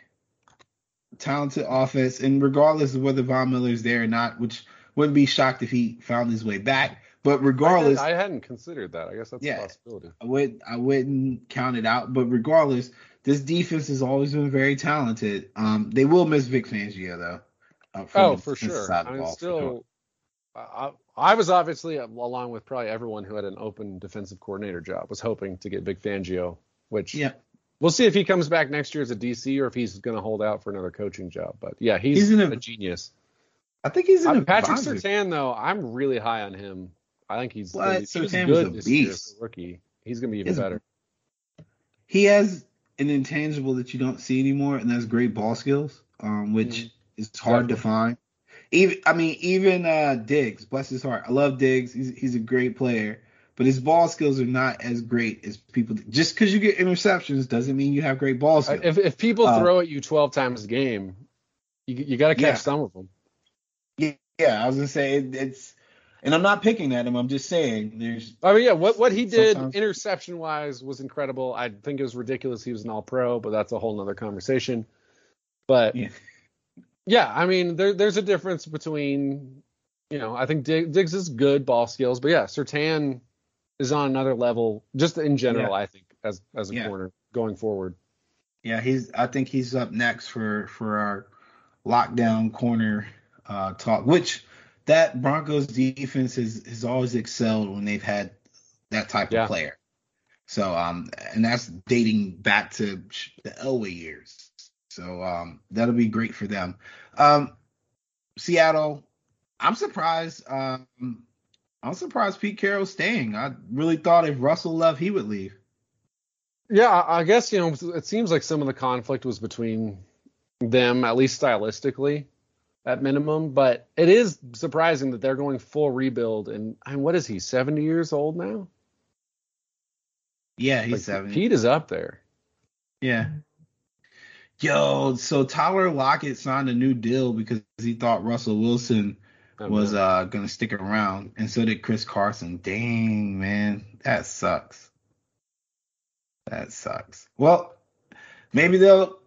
talented offense, and regardless of whether Von Miller's there or not, which wouldn't be shocked if he found his way back. But regardless, I, hadn't considered that. I guess that's Yeah. a possibility. I would I wouldn't count it out. But regardless, this defense has always been very talented. Um, they will miss Vic Fangio though. uh, Oh, the for sure. side of the I mean, still, sure. I, I was obviously, along with probably everyone who had an open defensive coordinator job, was hoping to get Vic Fangio, which Yeah, we'll see if he comes back next year as a DC or if he's going to hold out for another coaching job. But yeah, he's, He's in a- a, genius. I think he's in Uh, Patrick Surtain, though, I'm really high on him. I think he's What? he was good a beast. rookie. He's going to be even He's- better. he has an intangible that you don't see anymore, and that's great ball skills, um, which Mhm. is hard to find. Even I mean, even uh, Diggs, bless his heart, I love Diggs. He's he's a great player, but his ball skills are not as great as people. Just because you get interceptions doesn't mean you have great ball Uh, skills. If, if people Uh, throw at you 12 times a game, you, you got to catch Yeah. some of them. Yeah, yeah, I was gonna say it, it's, and I'm not picking at him. I'm just saying there's I mean, yeah, what what he did Sometimes- interception wise was incredible. I think it was ridiculous he was an all pro, but that's a whole nother conversation. But Yeah. yeah, I mean, there, there's a difference between, you know, I think Dig, Diggs is good ball skills, but yeah, Surtain is on another level just in general. I think as as a Yeah. corner going forward. Yeah, he's. I think he's up next for for our lockdown corner uh, talk. Which that Broncos defense has has always excelled when they've had that type Yeah. of player. So um, and that's dating back to the Elway years. So um, that'll be great for them. Um, Seattle, I'm surprised. Um, I'm surprised Pete Carroll's staying. I really thought if Russell left, he would leave. Yeah, I I guess you know it seems like some of the conflict was between them, at least stylistically, at minimum. But it is surprising that they're going full rebuild. And I mean, what is he? Seventy years old now? Yeah, he's Like, seven. Pete is up there. Yeah. Yo, so Tyler Lockett signed a new deal because he thought Russell Wilson Oh, was uh gonna stick around, and so did Chris Carson. Dang, man, that sucks. That sucks. Well, maybe they'll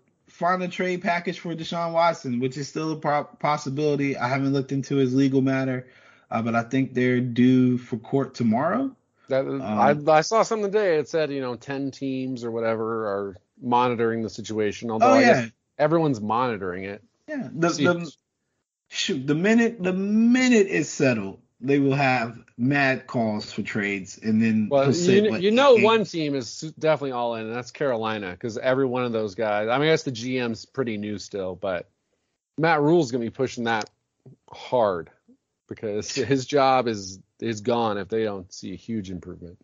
find a trade package for Deshaun Watson, which is still a possibility. I haven't looked into his legal matter, uh, but I think they're due for court tomorrow. That, Um, I, I saw something today. It said, you know, 10 teams or whatever are monitoring the situation. Although Oh I yeah, guess everyone's monitoring it. yeah. The, the shoot the minute the minute it's settled, they will have mad calls for trades, and then well, he'll say you, you know, thinks. one team is definitely all in, and that's Carolina, because every one of those guys. I mean, I guess the GM's pretty new still, but Matt Rhule's gonna be pushing that hard because [LAUGHS] his job is is gone if they don't see a huge improvement.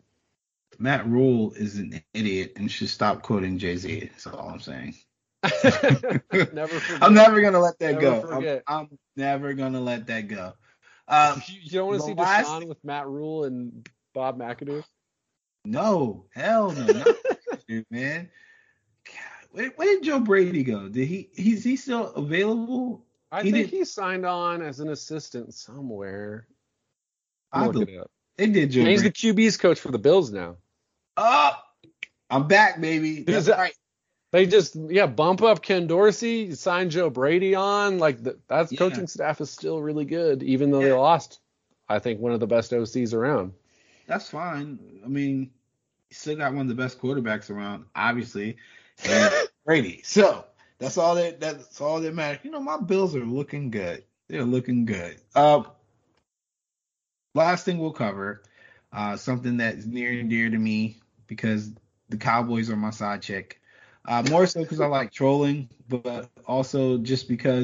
Matt Rhule is an idiot and should stop quoting Jay Z. That's all I'm saying. [LAUGHS] Never. [LAUGHS] I'm never gonna let that Never go. I'm. I'm never gonna let that go. Um, You, [LAUGHS] you don't want to see last- Deshaun with Matt Rhule and Bob McAdoo? no, hell no, [LAUGHS] dude, man. God, where, where did Joe Brady go? Did he? He's he still available? I He think did- he signed on as an assistant somewhere. I Look it up. they did Joe And he's the QB's coach for the Bills now. Oh, I'm back, baby. That's right. They just yeah bump up Ken Dorsey, sign Joe Brady on. Like the, that Yeah. coaching staff is still really good, even though they lost. I think one of the best OCs around. That's fine. I mean, still got one of the best quarterbacks around, obviously, and [LAUGHS] Brady. So that's all that that's all that matters. You know, my Bills are looking good. They're looking good. Uh, last thing we'll cover, uh, something that's near and dear to me because the Cowboys are my side chick. Uh, more so because I like trolling, but also just because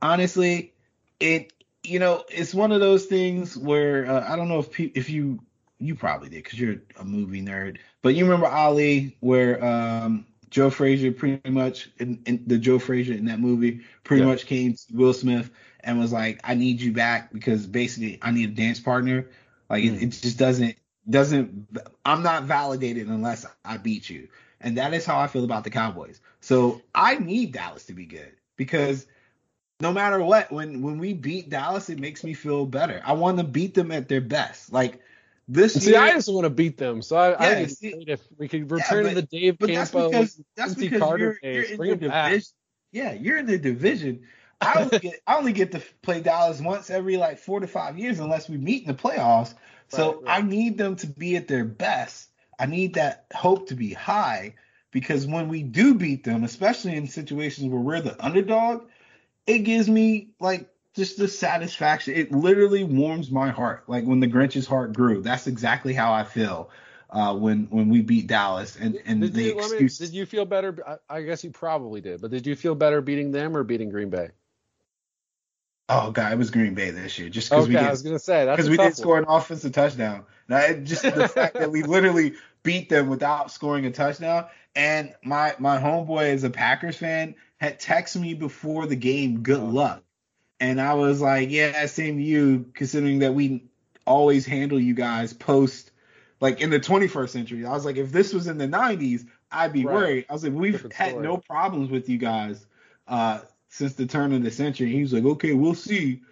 honestly, it you know it's one of those things where uh, I don't know if pe- if you you probably did because you're a movie nerd, but you remember Ali where um, Joe Frazier pretty much in, in the Joe Frazier in that movie pretty Yeah. much came to Will Smith and was like, I need you back because basically I need a dance partner. Like it, Mm. it just doesn't doesn't I'm not validated unless I beat you. And that is how I feel about the Cowboys. So I need Dallas to be good because no matter what, when when we beat Dallas, it makes me feel better. I want to beat them at their best. Like this See, year, I just want to beat them, so I, I Yeah, think it's see- if we could return but- to the Dave but that's Campo. because that's because Carter you're, you're in Bring the division. Yeah, you're in the division. I only get I only get to play Dallas once every like four to five years unless we meet in the playoffs. So Right, right. I need them to be at their best. I need that hope to be high because when we do beat them, especially in situations where we're the underdog, it gives me like just the satisfaction. It literally warms my heart. Like when the Grinch's heart grew. That's exactly how I feel uh, when when we beat Dallas. And and Did the you, let me- excuse. did you feel better? I, I guess you probably did, but did you feel better beating them or beating Green Bay? Oh god, it was Green Bay this year. Just because Okay, we I was did gonna say because we did score an offensive touchdown. Now just the fact that we [LAUGHS] literally beat them without scoring a touchdown. And my my homeboy is a Packers fan had texted me before the game, good luck. And I was like, yeah, same to you, considering that we always handle you guys post like in the 21st century. I was like, if this was in the 90s, I'd be Right. worried. I was like, we've Different had story. no problems with you guys uh, since the turn of the century. He was like, okay, we'll see.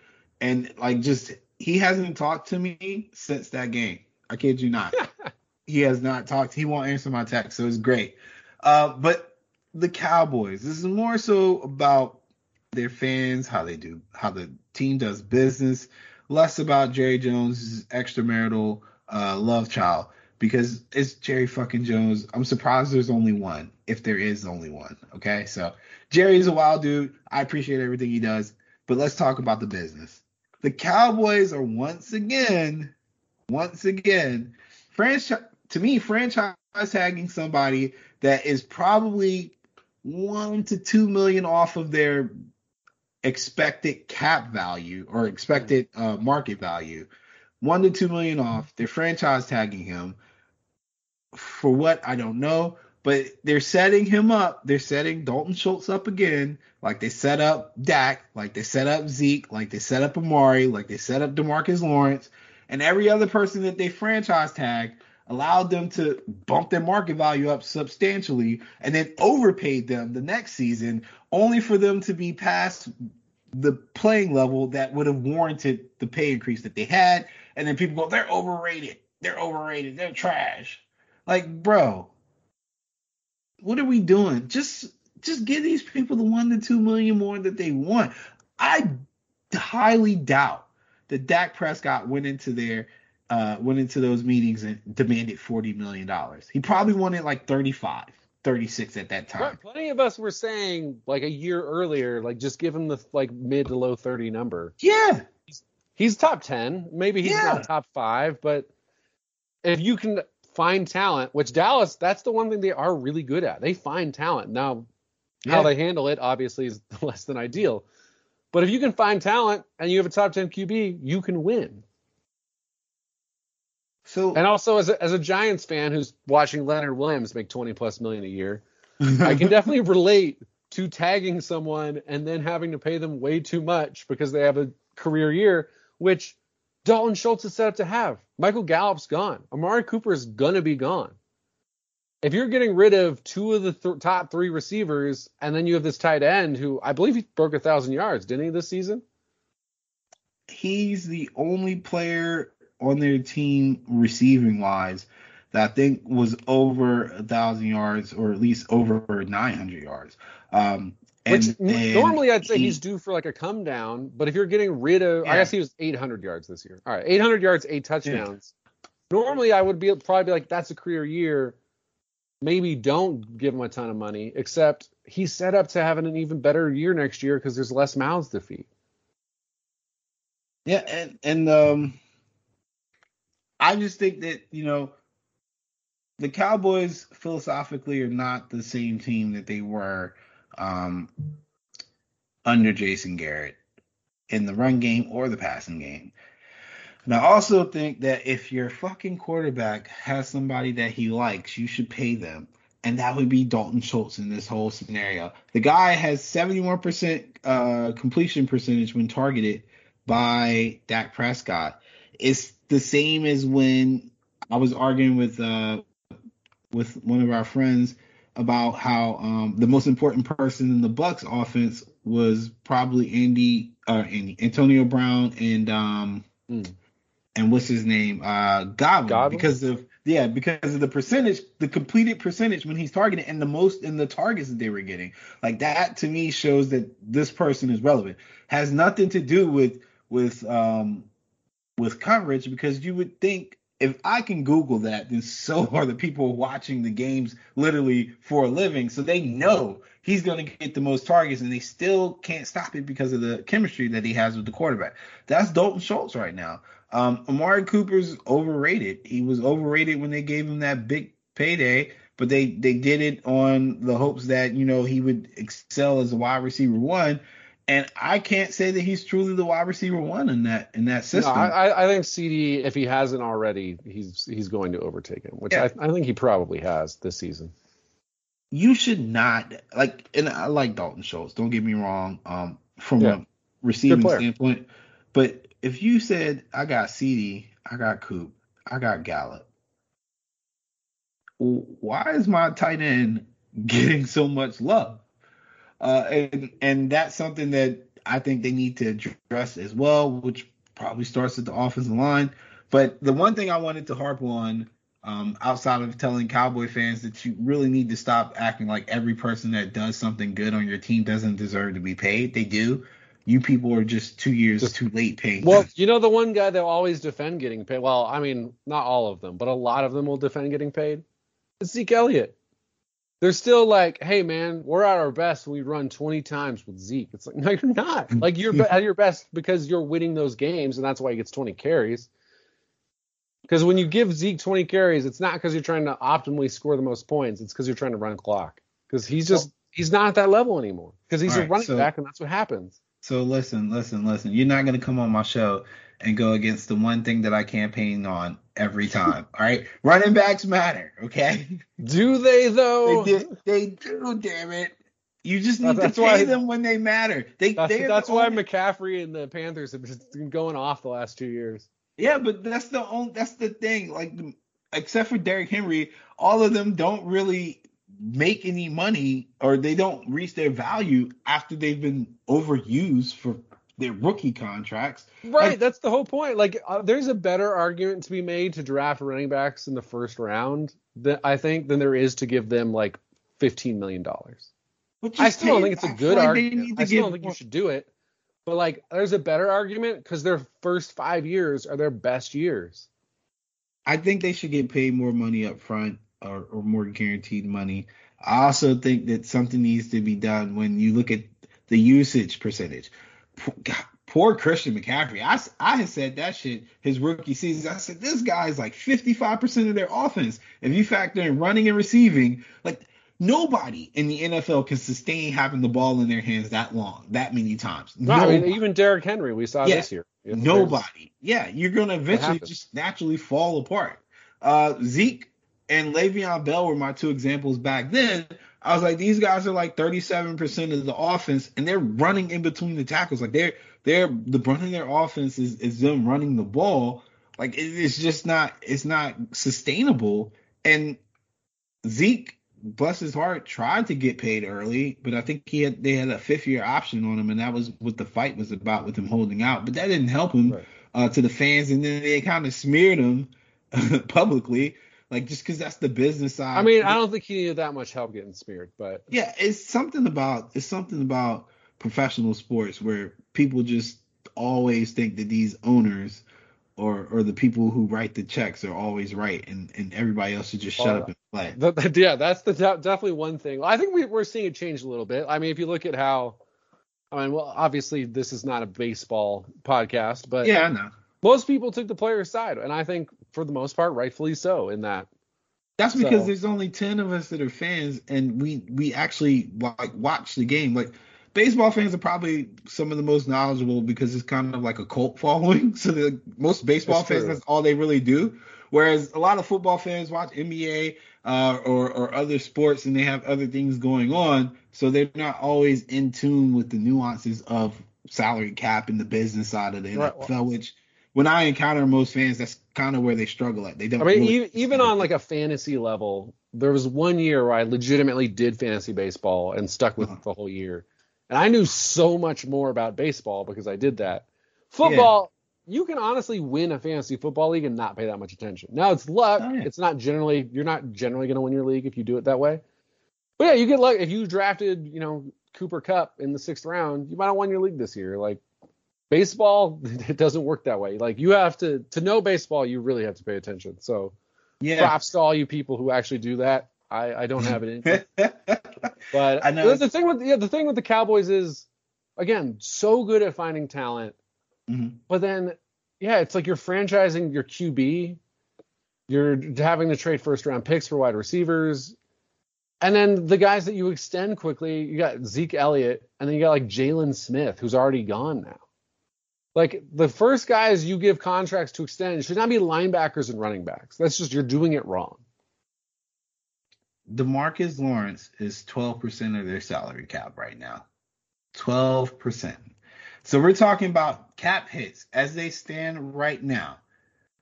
And like, just he hasn't talked to me since that game. I kid you not. [LAUGHS] he has not talked. He won't answer my text, so it's great. Uh, but the Cowboys. This is more so about their fans, how they do, how the team does business, less about Jerry Jones' extramarital uh, love child because it's Jerry fucking Jones. I'm surprised there's only one, if there is only one. Okay, so Jerry's a wild dude. I appreciate everything he does, but let's talk about the business. The Cowboys are once again, once again, franchise to me, franchise tagging somebody that is probably one to two million off of their expected cap value or expected uh, market value. One to two million off. They're franchise tagging him for what I don't know, but they're setting him up. They're setting Dalton Schultz up again, like they set up Dak, like they set up Zeke, like they set up Amari, like they set up Demarcus Lawrence, and every other person that they franchise tag. Allowed them to bump their market value up substantially, and then overpaid them the next season, only for them to be past the playing level that would have warranted the pay increase that they had. And then people go, they're overrated. They're overrated. They're trash. Like, bro, what are we doing? Just just give these people the one to two million more that they want. I highly doubt that Dak Prescott went into there, uh, went into those meetings and demanded forty million dollars. He probably wanted like 35, 36 at that time. Right, plenty of us were saying like a year earlier, like just give him the like mid to low thirty number. Yeah, he's, he's top ten, maybe he's yeah. not top five, but if you can find talent, which Dallas, that's the one thing they are really good at. They find talent. Now, yeah. how they handle it obviously is [LAUGHS] less than ideal. But if you can find talent and you have a top 10 QB, you can win. So and also as a, as a Giants fan who's watching Leonard Williams make 20 plus million a year, I can [LAUGHS] definitely relate to tagging someone and then having to pay them way too much because they have a career year, which Dalton Schultz is set up to have. Michael Gallup's gone. Amari Cooper is gonna be gone. If you're getting rid of two of the th- top three receivers, and then you have this tight end who I believe he broke a thousand yards, didn't he this season? He's the only player on their team receiving wise that I think was over a thousand yards or at least over 900 yards. Um, and, Which and normally I'd say he, he's due for like a come down, but if you're getting rid of, yeah. I guess he was 800 yards this year. All right, 800 yards, eight touchdowns. Yeah. Normally I would be probably be like that's a career year. Maybe don't give him a ton of money, except he's set up to having an even better year next year because there's less mouths to feed. Yeah, and and um, I just think that you know the Cowboys philosophically are not the same team that they were um, under Jason Garrett in the run game or the passing game. And I also think that if your fucking quarterback has somebody that he likes, you should pay them. And that would be Dalton Schultz in this whole scenario. The guy has 71% uh, completion percentage when targeted by Dak Prescott. It's the same as when I was arguing with uh, with one of our friends about how um, the most important person in the Bucks offense was probably Andy, uh, Andy Antonio Brown and um, mm. and what's his name, uh, Godwin, Godwin, because of yeah, because of the percentage, the completed percentage when he's targeting, and the most in the targets that they were getting. Like that to me shows that this person is relevant. Has nothing to do with with um with coverage because you would think if I can Google that, then so [LAUGHS] are the people watching the games literally for a living. So they know he's going to get the most targets, and they still can't stop it because of the chemistry that he has with the quarterback. That's Dalton Schultz right now. Um, Amari Cooper's overrated. He was overrated when they gave him that big payday, but they they did it on the hopes that you know he would excel as a wide receiver one. And I can't say that he's truly the wide receiver one in that in that system. No, I, I think CeeDee, if he hasn't already, he's he's going to overtake him, which yeah. I, I think he probably has this season. You should not like, and I like Dalton Schultz. Don't get me wrong, um, from yeah. a receiving standpoint. But if you said I got CeeDee, I got Coop, I got Gallup, why is my tight end [LAUGHS] getting so much love? Uh, and and that's something that I think they need to address as well, which probably starts at the offensive line. But the one thing I wanted to harp on, um, outside of telling Cowboy fans that you really need to stop acting like every person that does something good on your team doesn't deserve to be paid. They do. You people are just two years too late paying. Well, you know the one guy that will always defend getting paid. Well, I mean, not all of them, but a lot of them will defend getting paid. It's Zeke Elliott they're still like, hey man, we're at our best when we run 20 times with Zeke. It's like, no, you're not. [LAUGHS] Like you're at your best because you're winning those games, and that's why he gets 20 carries. Because when you give Zeke 20 carries, it's not because you're trying to optimally score the most points. It's because you're trying to run clock. Because he's just he's not at that level anymore. Because he's a right, running so, back, and that's what happens. So listen, listen, listen. You're not gonna come on my show and go against the one thing that I campaign on every time. all right, running backs matter. Okay. Do they though? They, do, they do. Damn it. You just need that's, to pay why, them when they matter. They, that's, that's why only... McCaffrey and the Panthers have been going off the last two years. Yeah, but that's the only. That's the thing. Like except for Derrick Henry, all of them don't really make any money or they don't reach their value after they've been overused for their rookie contracts. Right, Like, that's the whole point. Like, uh, there's a better argument to be made to draft running backs in the first round, that I think, than there is to give them like fifteen million dollars. I still don't think it's a good like argument. I still don't think you should do it. But like, there's a better argument because their first five years are their best years. I think they should get paid more money up front or, or more guaranteed money. I also think that something needs to be done when you look at the usage percentage. Poor, God, poor Christian McCaffrey. I, I had said that shit his rookie season. I said this guy is like 55% of their offense. If you factor in running and receiving, like nobody in the NFL can sustain having the ball in their hands that long, that many times. No, I mean, even Derrick Henry, we saw Yeah, this year. If Nobody. Yeah, you're gonna eventually just naturally fall apart. Uh, Zeke and Le'Veon Bell were my two examples back then. I was like, these guys are like 37% of the offense, and they're running in between the tackles. Like they're they're the running their offense is is them running the ball. Like it, it's just not it's not sustainable. And Zeke, bless his heart, tried to get paid early, but I think he had they had a fifth year option on him, and that was what the fight was about with him holding out. But that didn't help him Right. uh, to the fans, and then they kind of smeared him [LAUGHS] publicly, like just because that's the business side. I mean, I don't think he needed that much help getting smeared, but Yeah, it's something about it's something about professional sports where people just always think that these owners or or the people who write the checks are always right, and and everybody else should just shut Uh, up and play. That, that- yeah, that's the de- definitely one thing. I think we, we're seeing it change a little bit. I mean, if you look at how, I mean, well, obviously this is not a baseball podcast, but Yeah, I know. most people took the player's side, and I think for the most part, rightfully so. In that, That's because So- there's only ten of us that are fans, and we we actually like watch the game. Like baseball fans are probably some of the most knowledgeable because it's kind of like a cult [LAUGHS] following. So the most baseball It's fans, true. that's all they really do. Whereas a lot of football fans watch NBA uh, or or other sports, and they have other things going on, so they're not always in tune with the nuances of salary cap and the business side of the Right, NFL. Which when I encounter most fans, that's kind of where they struggle at. They don't. I mean, really even, even on like a fantasy level, there was one year where I legitimately did fantasy baseball and stuck with Uh-huh. it the whole year, and I knew so much more about baseball because I did that. Football, you can honestly win a fantasy football league and not pay that much attention. Now it's luck. Oh, yeah. It's not generally you're not generally going to win your league if you do it that way. But yeah, you get luck if you drafted, you know, Cooper Kupp in the sixth round, you might have won your league this year. Like baseball, [LAUGHS] it doesn't work that way. Like you have to to know baseball, you really have to pay attention. So yeah. props to all you people who actually do that. I, I don't have it in. [LAUGHS] But I know the, the thing with yeah, the thing with the Cowboys is again, so good at finding talent. Mhm. But then yeah, it's like you're franchising your QB. You're having to trade first round picks for wide receivers. And then the guys that you extend quickly, you got Zeke Elliott, and then you got like Jaylon Smith, who's already gone now. Like the first guys you give contracts to extend should not be linebackers and running backs. That's just you're doing it wrong. Demarcus Lawrence is 12% of their salary cap right now. 12%. So we're talking about cap hits as they stand right now.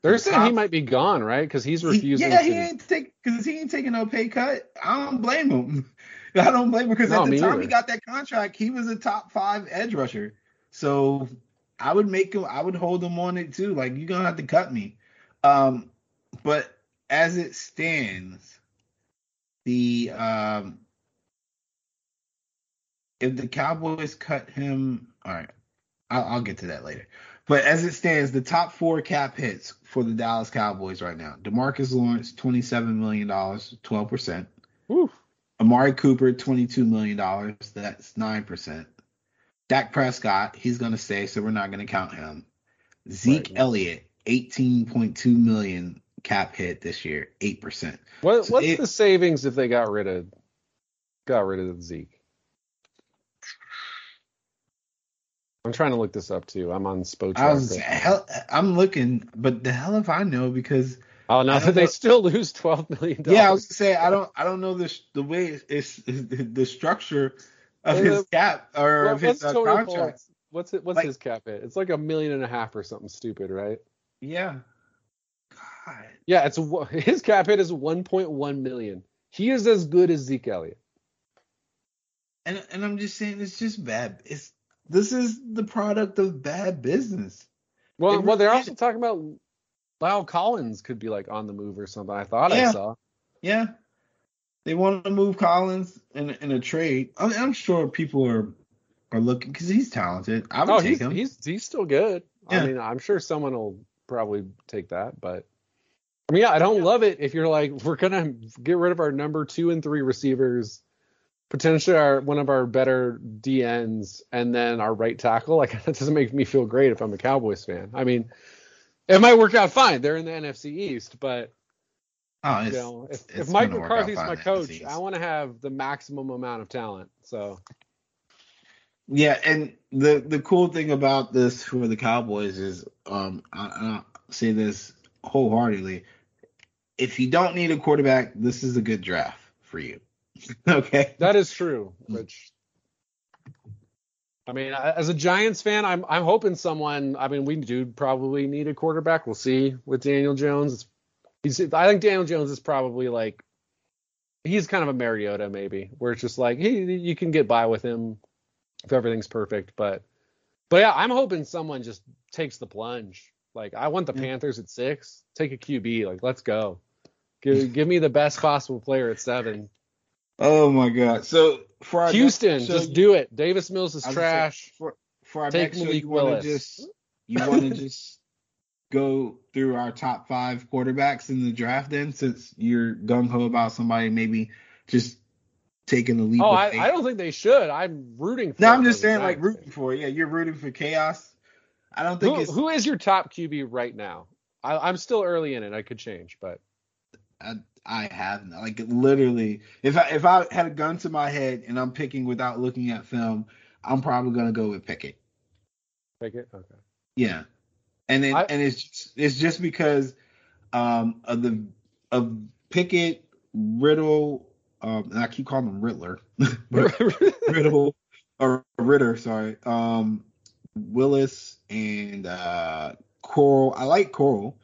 They're saying he might be gone, right? Because he's refusing. yeah, to, he ain't take because he ain't taking no pay cut. I don't blame him. [LAUGHS] I don't blame him because No, at the time either. he got that contract, he was a top five edge rusher. So I would make him. I would hold him on it too. Like you're gonna have to cut me. Um, but as it stands, the um, if the Cowboys cut him, all right, I'll, I'll get to that later. But as it stands, the top four cap hits for the Dallas Cowboys right now: Demarcus Lawrence, twenty-seven million dollars, twelve percent. Amari Cooper, twenty-two million dollars, that's nine percent. Dak Prescott, he's gonna stay, so we're not gonna count him. Zeke Right. Elliott, eighteen point two million cap hit this year, eight percent. What, So what's it- the savings if they got rid of got rid of Zeke? I'm trying to look this up too. I'm on Spotrac. I'm looking, but the hell if I know because oh no, [LAUGHS] they know. still lose twelve million dollars. yeah, I was gonna say I don't I don't know the the way it's, it's [LAUGHS] the structure of his cap or Well, of his uh, contract. What's it? What's Like- his cap hit? It's like a million and a half or something stupid, right? Yeah. God. Yeah, it's [LAUGHS] his cap hit is 1.1 million. He is as good as Zeke Elliott. And and I'm just saying it's just bad. It's this is the product of bad business. Well, They well, they're also talking about La'el Collins could be like on the move or something. I thought I Yeah. saw. Yeah. They want to move Collins in in a trade. I'm, I'm sure people are are looking because he's talented. I would Oh, take he's him. he's he's still good. Yeah. I mean, I'm sure someone will probably take that, but I mean, yeah, I don't love it if you're like we're gonna get rid of our number two and three receivers, potentially our one of our better DNs, and then our right tackle. Like [LAUGHS] that doesn't make me feel great if I'm a Cowboys fan. I mean, it might work out fine. They're in the NFC East, but oh, you know, if, it's if Mike gonna work out McCarthy's my coach, I want to have the maximum amount of talent. So Yeah, and the the cool thing about this for the Cowboys is, um, I, I say this wholeheartedly. If you don't need a quarterback, this is a good draft for you. [LAUGHS] okay. That is true, which I mean, as a Giants fan, I'm I'm hoping someone. I mean, we do probably need a quarterback. We'll see with Daniel Jones. It's, he's I think Daniel Jones is probably like he's kind of a Mariota maybe, where it's just like he you can get by with him if everything's perfect, but but yeah, I'm hoping someone just takes the plunge. Like I want the Yeah. Panthers at six. Take a QB. Like let's go. Give [LAUGHS] give me the best possible player at seven. Oh my God. So for our Houston, next show, just do it. Davis Mills is I say, trash. for for our Take next show, Malik you want Willis. to just you want to just go through our top five quarterbacks in the draft then, since you're gung ho about somebody maybe just taking a leap. Oh, of I. I don't think they should. I'm rooting for No, I'm just saying, like rooting for. Yeah, you're rooting for chaos. I don't think Who, it's. who is your top QB right now? I, I'm still early in it. I could change, but I, I have like literally. If I if I had a gun to my head and I'm picking without looking at film, I'm probably gonna go with Pickett. pick it. Okay. Yeah, and then I- and it's just, it's just because um of the of Pickett, Riddle, um, and I keep calling him Riddler, [LAUGHS] but [LAUGHS] Riddle or Ridder, sorry. Um, Willis and uh, Corral. I like Corral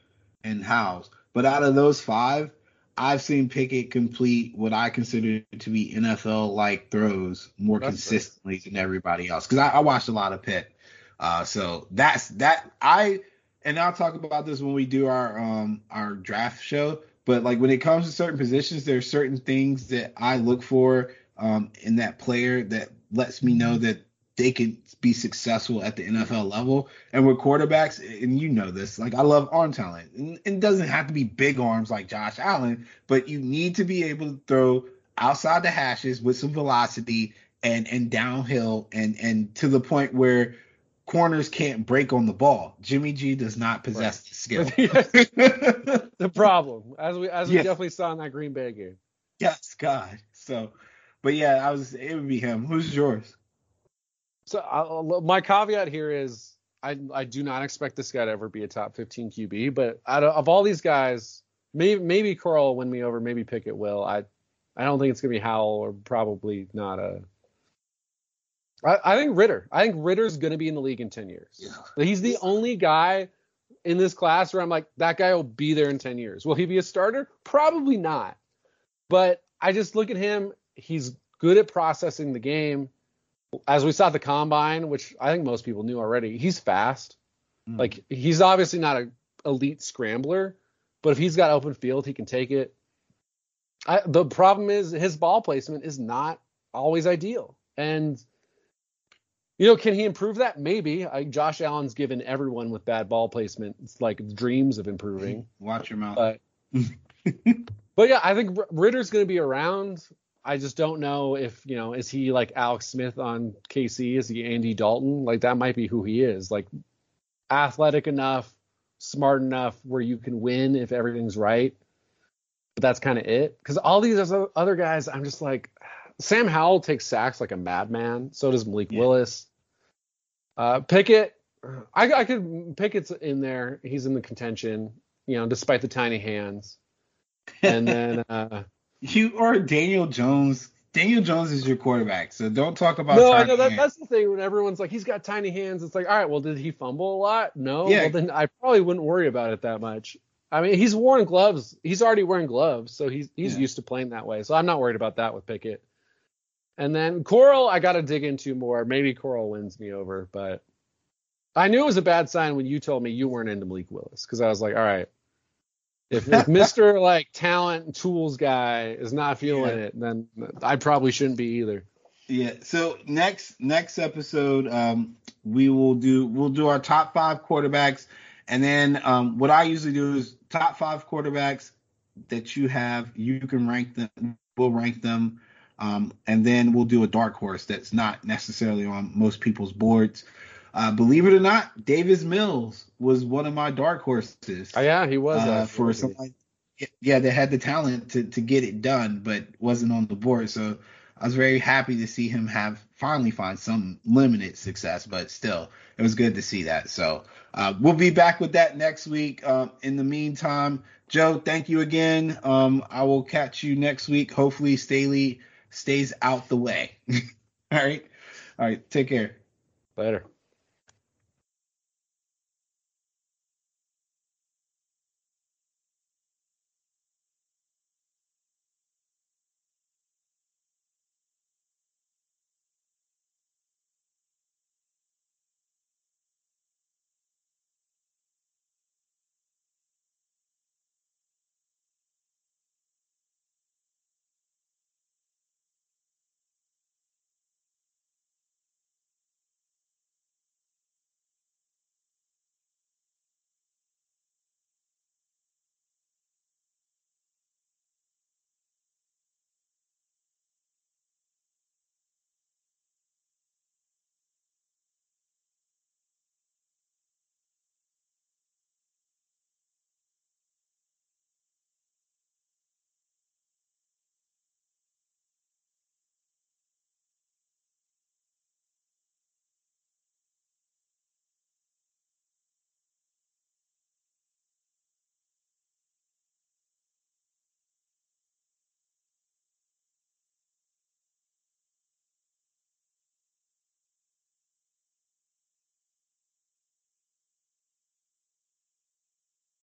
and Howell, but out of those five, I've seen Pickett complete what I consider to be NFL like throws more That's consistently than everybody else. Because I, I watched a lot of Pitt, uh, so that's that. I and I'll talk about this when we do our um our draft show. But like when it comes to certain positions, there's certain things that I look for um in that player that lets me know that they can be successful at the NFL level. And with quarterbacks, and you know this, like I love arm talent. And it doesn't have to be big arms like Josh Allen, but you need to be able to throw outside the hashes with some velocity and and downhill and and to the point where corners can't break on the ball. Jimmy G does not possess the skill. [LAUGHS] the problem, as we as we Yes. definitely saw in that Green Bay game. yes, God. So, but yeah, I was. It would be him. Who's yours? So I, my caveat here is I I do not expect this guy to ever be a top 15 QB, but out of, of all these guys, maybe maybe Carl will win me over, maybe Pickett will. I I don't think it's gonna be Howell or probably not a. I, I think Ridder. I think Ridder's gonna be in the league in 10 years. Yeah. He's the only guy in this class where I'm like that guy will be there in 10 years. Will he be a starter? Probably not. But I just look at him. He's good at processing the game as we saw at the combine, which I think most people knew already, he's fast. Mm. Like he's obviously not an elite scrambler, but if he's got open field, he can take it. I, the problem is his ball placement is not always ideal, and you know, can he improve that? Maybe. I, Josh Allen's given everyone with bad ball placement it's like dreams of improving, [LAUGHS] Watch your mouth. but [LAUGHS] but yeah, I think Ridder's going to be around. I just don't know if you know is he like Alex Smith on KC? Is he Andy Dalton? Like that might be who he is. Like athletic enough, smart enough where you can win if everything's right. But that's kind of it. Because all these other- guys, I'm just like [SIGHS] Sam Howell takes sacks like a madman. So does Malik Yeah. Willis. Uh, Pickett, I, I could Pickett's in there. He's in the contention. You know, despite the tiny hands. And then [LAUGHS] uh, you or Daniel Jones. Daniel Jones is your quarterback, so don't talk about. no, I know that, that's the thing when everyone's like he's got tiny hands. It's like, all right, well, did he fumble a lot? No. Yeah. Well, then I probably wouldn't worry about it that much. I mean, he's worn gloves. He's already wearing gloves, so he's he's Yeah. used to playing that way. So I'm not worried about that with Pickett. And then Corral, I got to dig into more. Maybe Corral wins me over, but I knew it was a bad sign when you told me you weren't into Malik Willis because I was like, all right, if, if [LAUGHS] Mister like talent and tools guy is not feeling Yeah. it, then I probably shouldn't be either. Yeah. So next next episode, um, we will do we'll do our top five quarterbacks, and then um, what I usually do is top five quarterbacks that you have. You can rank them. We'll rank them, um, and then we'll do a dark horse that's not necessarily on most people's boards. Uh, believe it or not, Davis Mills was one of my dark horses. Oh, yeah, he was uh, uh, for somebody. Yeah, they had the talent to, to get it done, but wasn't on the board. So I was very happy to see him have finally find some limited success, but still, it was good to see that. So uh, we'll be back with that next week. Um, in the meantime, Joe, thank you again. Um, I will catch you next week. Hopefully, Staley stays out the way. [LAUGHS] All right. All right. Take care. Later.